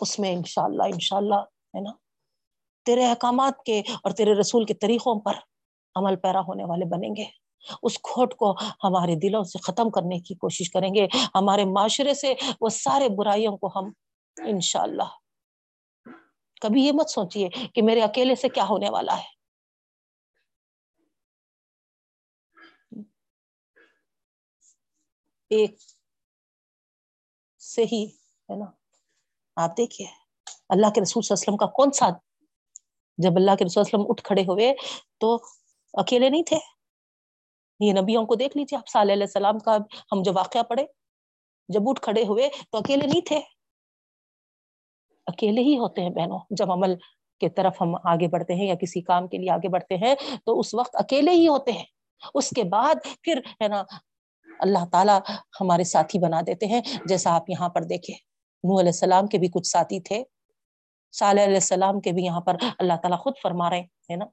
اس میں انشاء اللہ انشاء اللہ ہے نا؟ تیرے احکامات کے اور تیرے رسول کے طریقوں پر عمل پیرا ہونے والے بنیں گے۔ اس کھوٹ کو ہمارے دلوں سے ختم کرنے کی کوشش کریں گے۔ ہمارے معاشرے سے وہ سارے برائیوں کو ہم انشاء اللہ کبھی یہ مت سوچیے کہ میرے اکیلے سے کیا ہونے والا ہے۔ ایک سے ہی ہے نا؟ آپ دیکھیے، اللہ کے رسول صلی اللہ علیہ وسلم کا کون سا جب اللہ کے رسول صلی اللہ علیہ وسلم اٹھ کھڑے ہوئے تو اکیلے نہیں تھے؟ یہ نبیوں کو دیکھ لیجیے آپ، صلی علیہ السلام کا ہم جو واقعہ پڑھے، جب اٹھ کھڑے ہوئے تو اکیلے نہیں تھے؟ اکیلے ہی ہوتے ہیں بہنوں، جب عمل کے طرف ہم آگے بڑھتے ہیں یا کسی کام کے لیے آگے بڑھتے ہیں تو اس وقت اکیلے ہی ہوتے ہیں۔ اس کے بعد پھر ہے نا اللہ تعالیٰ ہمارے ساتھی بنا دیتے ہیں۔ جیسا آپ یہاں پر دیکھیں نو علیہ السلام کے بھی کچھ ساتھی تھے۔ صالح علیہ السلام کے بھی یہاں پر اللہ تعالیٰ خود فرما رہے ہیں نا؟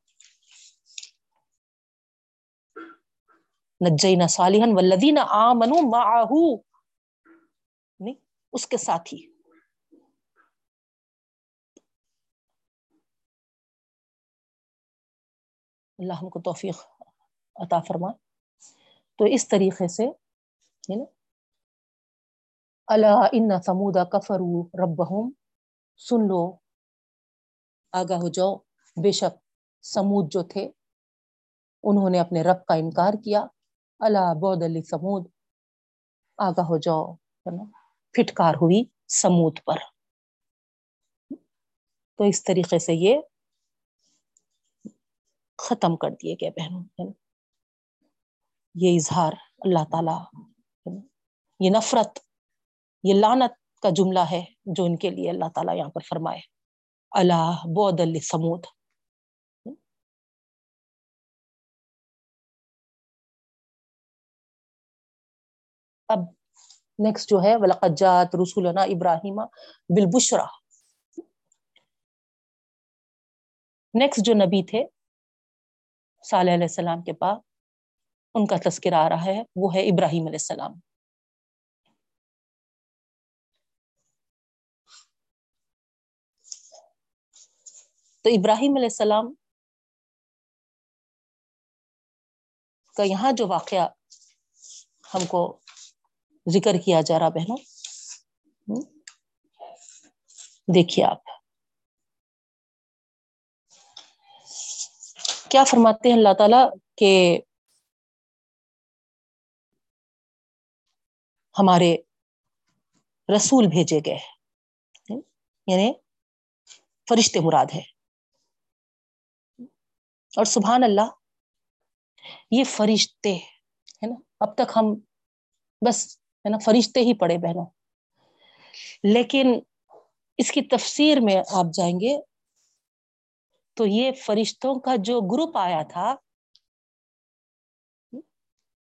نجینا صالحن والذین آمنوا معہو۔ نہیں، اس کے ساتھی۔ اللہ ہم کو توفیق عطا فرما تو اس طریقے سے اللہ ان سمودا کفرو ربہم سن لو، آگاہ ہو جاؤ۔ بے شک سمود جو تھے، انہوں نے اپنے رب کا انکار کیا۔ اللہ بود علی سمود آگاہ ہو جاؤ، ہے نا؟ پھٹکار ہوئی سمود پر۔ تو اس طریقے سے یہ ختم کر دیے گئے بہنوں یہ اظہار اللہ تعالی یہ نفرت، یہ لانت کا جملہ ہے جو ان کے لیے اللہ تعالیٰ یہاں پر فرمائے۔ اللہ بود سمود اب نیکسٹ جو ہے ولقجات رسولنا ابراہیم بالبشرا نیکسٹ جو نبی تھے، صالح علیہ السلام کے پاس ان کا تذکرہ آ رہا ہے، وہ ہے ابراہیم علیہ السلام۔ تو ابراہیم علیہ السلام کا یہاں جو واقعہ ہم کو ذکر کیا جا رہا بہنوں دیکھیے آپ۔ کیا فرماتے ہیں اللہ تعالی کہ ہمارے رسول بھیجے گئے یعنی فرشتے مراد ہے اور سبحان اللہ، یہ فرشتے ہے نا، اب تک ہم بس ہے نا فرشتے ہی پڑے بہنوں۔ لیکن اس کی تفسیر میں آپ جائیں گے تو یہ فرشتوں کا جو گروپ آیا تھا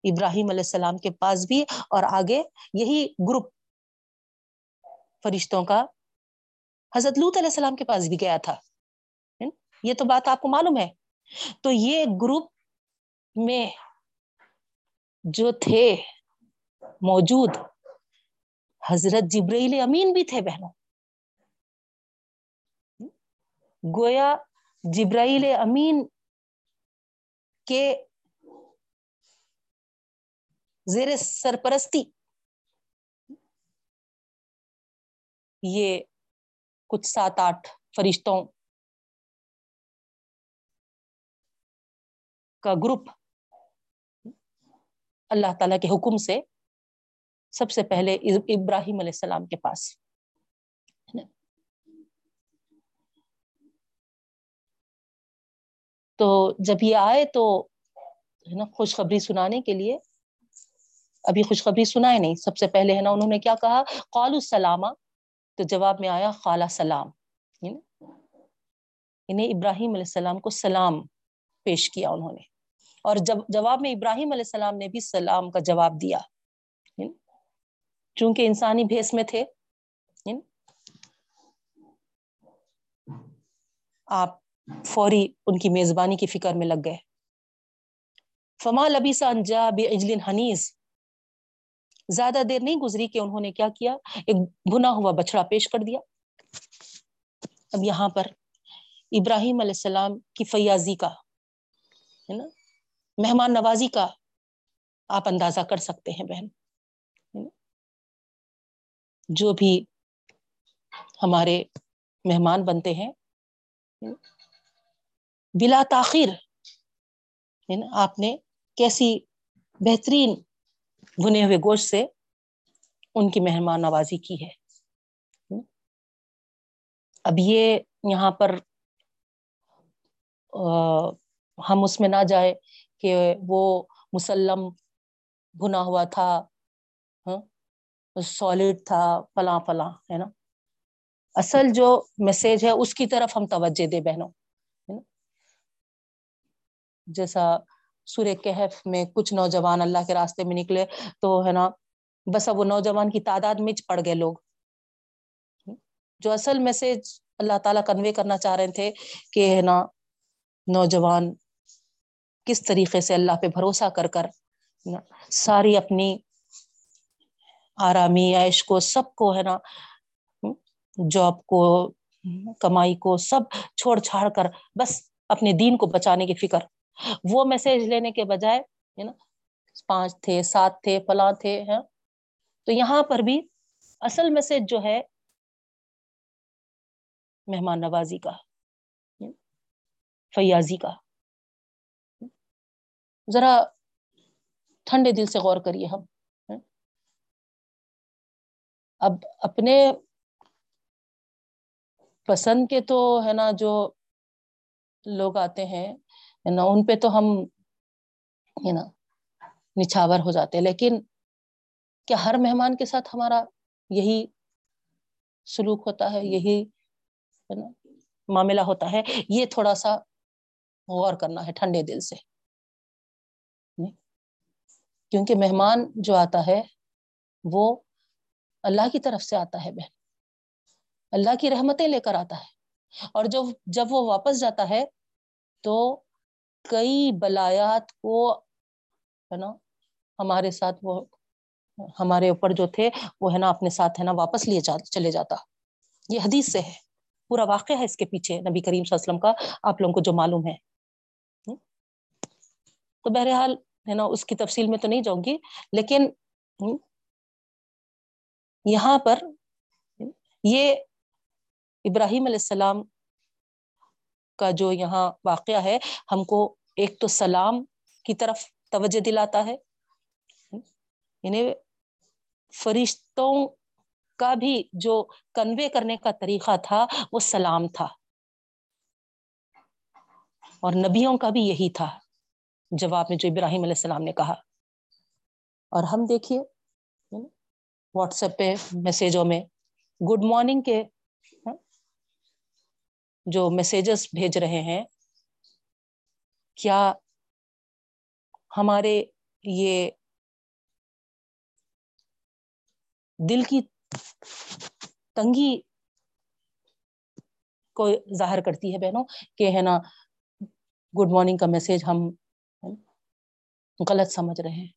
ابراہیم علیہ السلام کے پاس بھی اور آگے یہی گروپ فرشتوں کا حضرت لوت علیہ السلام کے پاس بھی گیا تھا۔ یہ تو بات آپ کو معلوم ہے۔ تو یہ گروپ میں جو تھے موجود حضرت جبریل امین بھی تھے بہنوں۔ گویا جبرائیل امین کے زیر سرپرستی۔ یہ کچھ سات آٹھ فرشتوں کا گروپ اللہ تعالی کے حکم سے سب سے پہلے ابراہیم علیہ السلام کے پاس۔ تو جب یہ آئے تو، ہے نا، خوشخبری سنانے کے لیے ابھی خوشخبری سنائے نہیں۔ سب سے پہلے ہے نا انہوں نے کیا کہا؟ قال السلامہ تو جواب میں آیا خالہ سلام۔ انہیں یعنی ابراہیم علیہ السلام کو سلام پیش کیا انہوں نے۔ اور جب جواب میں ابراہیم علیہ السلام نے بھی سلام کا جواب دیا۔ چونکہ انسانی بھیس میں تھے۔ آپ فوری ان کی میزبانی کی فکر میں لگ گئے۔ فما لبی سا انجا بجلن حنیز۔ زیادہ دیر نہیں گزری کہ انہوں نے کیا کیا، ایک بنا ہوا بچڑا پیش کر دیا۔ اب یہاں پر ابراہیم علیہ السلام کی فیاضی کا، ہے نا، مہمان نوازی کا آپ اندازہ کر سکتے ہیں بہن۔ جو بھی ہمارے مہمان بنتے ہیں بلا تاخیر آپ نے کیسی بہترین بنے ہوئے گوشت سے ان کی مہمان نوازی کی ہے۔ اب یہ یہاں پر ہم اس میں نہ جائے کہ وہ مسلم بنا ہوا تھا ہاں، سالڈ تھا، فلاں فلاں، ہے نا۔ اصل جو میسج ہے اس کی طرف ہم توجہ دے بہنوں جیسا سورہ کہف میں کچھ نوجوان اللہ کے راستے میں نکلے تو ہے نا، بس اب وہ نوجوان کی تعداد میں پڑ گئے لوگ۔ جو اصل میسج اللہ تعالیٰ کنوے کرنا چاہ رہے تھے کہ ہے نا، نوجوان کس طریقے سے اللہ پہ بھروسہ کر کر ساری اپنی آرامی عیش کو، سب کو ہے نا، جاب کو، کمائی کو، سب چھوڑ چھاڑ کر بس اپنے دین کو بچانے کی فکر۔ وہ میسج لینے کے بجائے ہے نا پانچ تھے، سات تھے، فلاں تھے ہے تو یہاں پر بھی اصل میسج جو ہے، مہمان نوازی کا فیاضی کا۔ ذرا ٹھنڈے دل سے غور کریے ہم اب اپنے پسند کے تو ہے نا جو لوگ آتے ہیں نا، ان پہ تو ہم ہے نا نچھاور ہو جاتے لیکن کیا ہر مہمان کے ساتھ ہمارا یہی سلوک ہوتا ہے، یہی، ہے نا، معاملہ ہوتا ہے؟ یہ تھوڑا سا غور کرنا ہے ٹھنڈے دل سے۔ کیونکہ مہمان جو آتا ہے، وہ اللہ کی طرف سے آتا ہے بہن۔ اللہ کی رحمتیں لے کر آتا ہے۔ اور جو جب وہ واپس جاتا ہے، تو کئی بلایات کو، ہے نا، ہمارے ساتھ وہ، ہمارے اوپر جو تھے، وہ ہے نا اپنے ساتھ ہے نا واپس لیے چلے جاتا۔ یہ حدیث سے ہے۔ پورا واقعہ ہے اس کے پیچھے نبی کریم صلی اللہ علیہ وسلم کا، آپ لوگوں کو جو معلوم ہے۔ تو بہرحال، ہے نا، اس کی تفصیل میں تو نہیں جاؤں گی، لیکن یہاں پر یہ ابراہیم علیہ السلام کا جو یہاں واقعہ ہے، ہم کو ایک تو سلام کی طرف توجہ دلاتا ہے۔ یعنی فرشتوں کا بھی جو کنوے کرنے کا طریقہ تھا، وہ سلام تھا۔ اور نبیوں کا بھی یہی تھا، جواب میں جو ابراہیم علیہ السلام نے کہا۔ اور ہم دیکھیے، واٹس ایپ پہ میسیجوں میں، گڈ مارننگ کے جو میسیجز بھیج رہے ہیں، کیا ہمارے یہ دل کی تنگی کو ظاہر کرتی ہے بہنوں؟ کہ ہے نا گڈ مارننگ کا میسج ہم غلط سمجھ رہے ہیں۔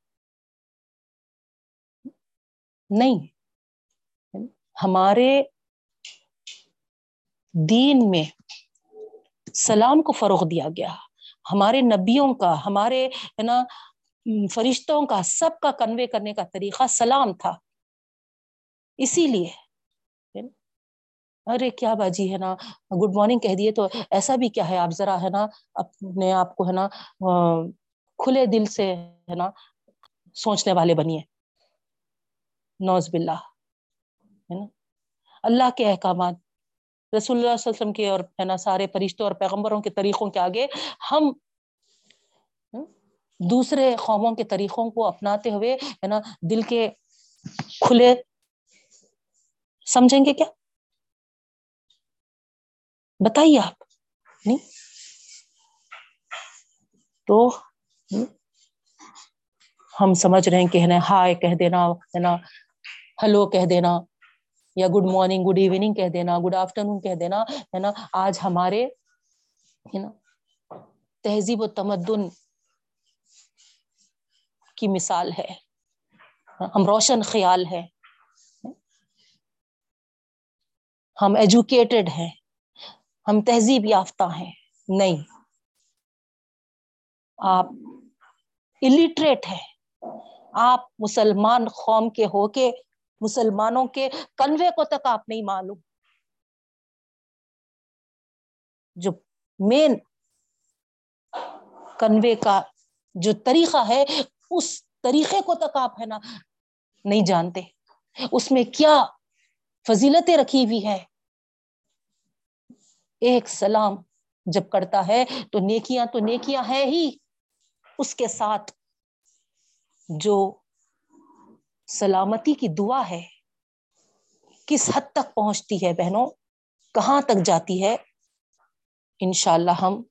نہیں، ہمارے دین میں سلام کو فروغ دیا گیا۔ ہمارے نبیوں کا، ہمارے، ہے نا، فرشتوں کا، سب کا کنوے کرنے کا طریقہ سلام تھا۔ اسی لیے ارے کیا باجی، ہے نا گڈ مارننگ کہہ دیے تو ایسا بھی کیا ہے؟ آپ ذرا، ہے نا، اپنے آپ کو، ہے نا کھلے دل سے، ہے نا، سوچنے والے بنیے۔ نوز باللہ، ہے نا، اللہ کے احکامات رسول اللہ صلی اللہ علیہ وسلم کے اور ہے نا سارے فرشتوں اور پیغمبروں کے طریقوں کے آگے ہم دوسرے قوموں کے طریقوں کو اپناتے ہوئے ہے نا دل کے کھلے سمجھیں گے کیا؟ بتائیے آپ، نہیں؟ تو ہم سمجھ رہے ہیں کہ ہے نا ہائے کہہ دینا، ہے نا ہلو کہہ دینا۔ یا گڈ مارننگ گڈ ایوننگ کہہ دینا گڈ آفٹر نون کہہ دینا، ہے نا؟ آج ہمارے، ہے نا؟ تہذیب و تمدن کی مثال ہے، ہم روشن خیال ہے، ہم ایجوکیٹڈ ہیں، ہم تہذیب یافتہ ہیں، نہیں۔ آپ الٹریٹ ہے آپ مسلمان قوم کے ہو کے مسلمانوں کے کنوے کو تک آپ نہیں معلوم۔ جو مین کنوے کا جو طریقہ ہے، اس طریقے کو تک آپ ہے نا نہیں جانتے۔ اس میں کیا فضیلتیں رکھی ہوئی ہے ایک سلام جب کرتا ہے تو نیکیاں تو نیکیاں ہے ہی۔ اس کے ساتھ جو سلامتی کی دعا ہے۔ کس حد تک پہنچتی ہے بہنوں؟ کہاں تک جاتی ہے؟ انشاءاللہ ہم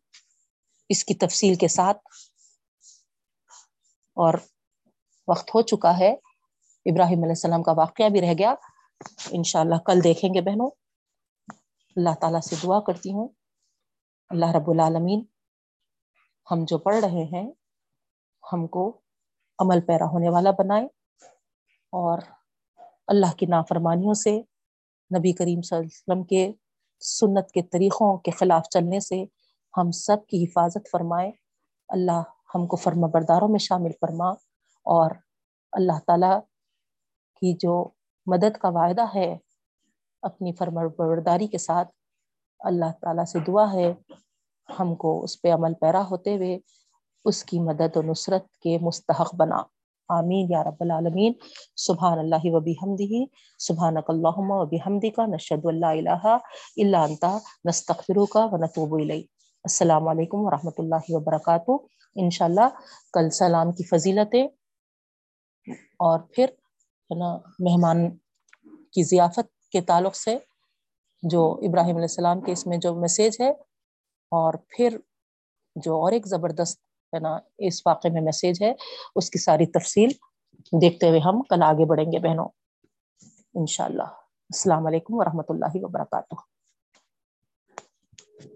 اس کی تفصیل کے ساتھ۔ اور وقت ہو چکا ہے۔ ابراہیم علیہ السلام کا واقعہ بھی رہ گیا۔ انشاءاللہ کل دیکھیں گے بہنوں۔ اللہ تعالیٰ سے دعا کرتی ہوں۔ اللہ رب العالمین، ہم جو پڑھ رہے ہیں، ہم کو عمل پیرا ہونے والا بنائے۔ اور اللہ کی نافرمانیوں سے، نبی کریم صلی اللہ علیہ وسلم کے سنت کے طریقوں کے خلاف چلنے سے ہم سب کی حفاظت فرمائے۔ اللہ ہم کو فرما برداروں میں شامل فرما اور اللہ تعالی کی جو مدد کا وعدہ ہے اپنی فرما برداری کے ساتھ، اللہ تعالیٰ سے دعا ہے۔ ہم کو اس پہ عمل پیرا ہوتے ہوئے اس کی مدد و نصرت کے مستحق بنا۔ آمین یا رب العالمین. سبحان اللہ و بحمدہ. سبحانک اللہم و بحمدک. نشہد اللہ الہ الا انتا نستغفرک و نتوب الی السلام علیکم ورحمۃ اللہ وبرکاتہ انشاءاللہ کل سلام کی فضیلتیں. اور پھر ہے نا مہمان کی ضیافت کے تعلق سے جو ابراہیم علیہ السلام کے اس میں جو میسیج ہے. اور پھر جو اور ایک زبردست ہے نا، اس واقعے میں میسج ہے۔ اس کی ساری تفصیل دیکھتے ہوئے ہم کل آگے بڑھیں گے بہنوں۔ انشاءاللہ۔ السلام علیکم ورحمۃ اللہ وبرکاتہ۔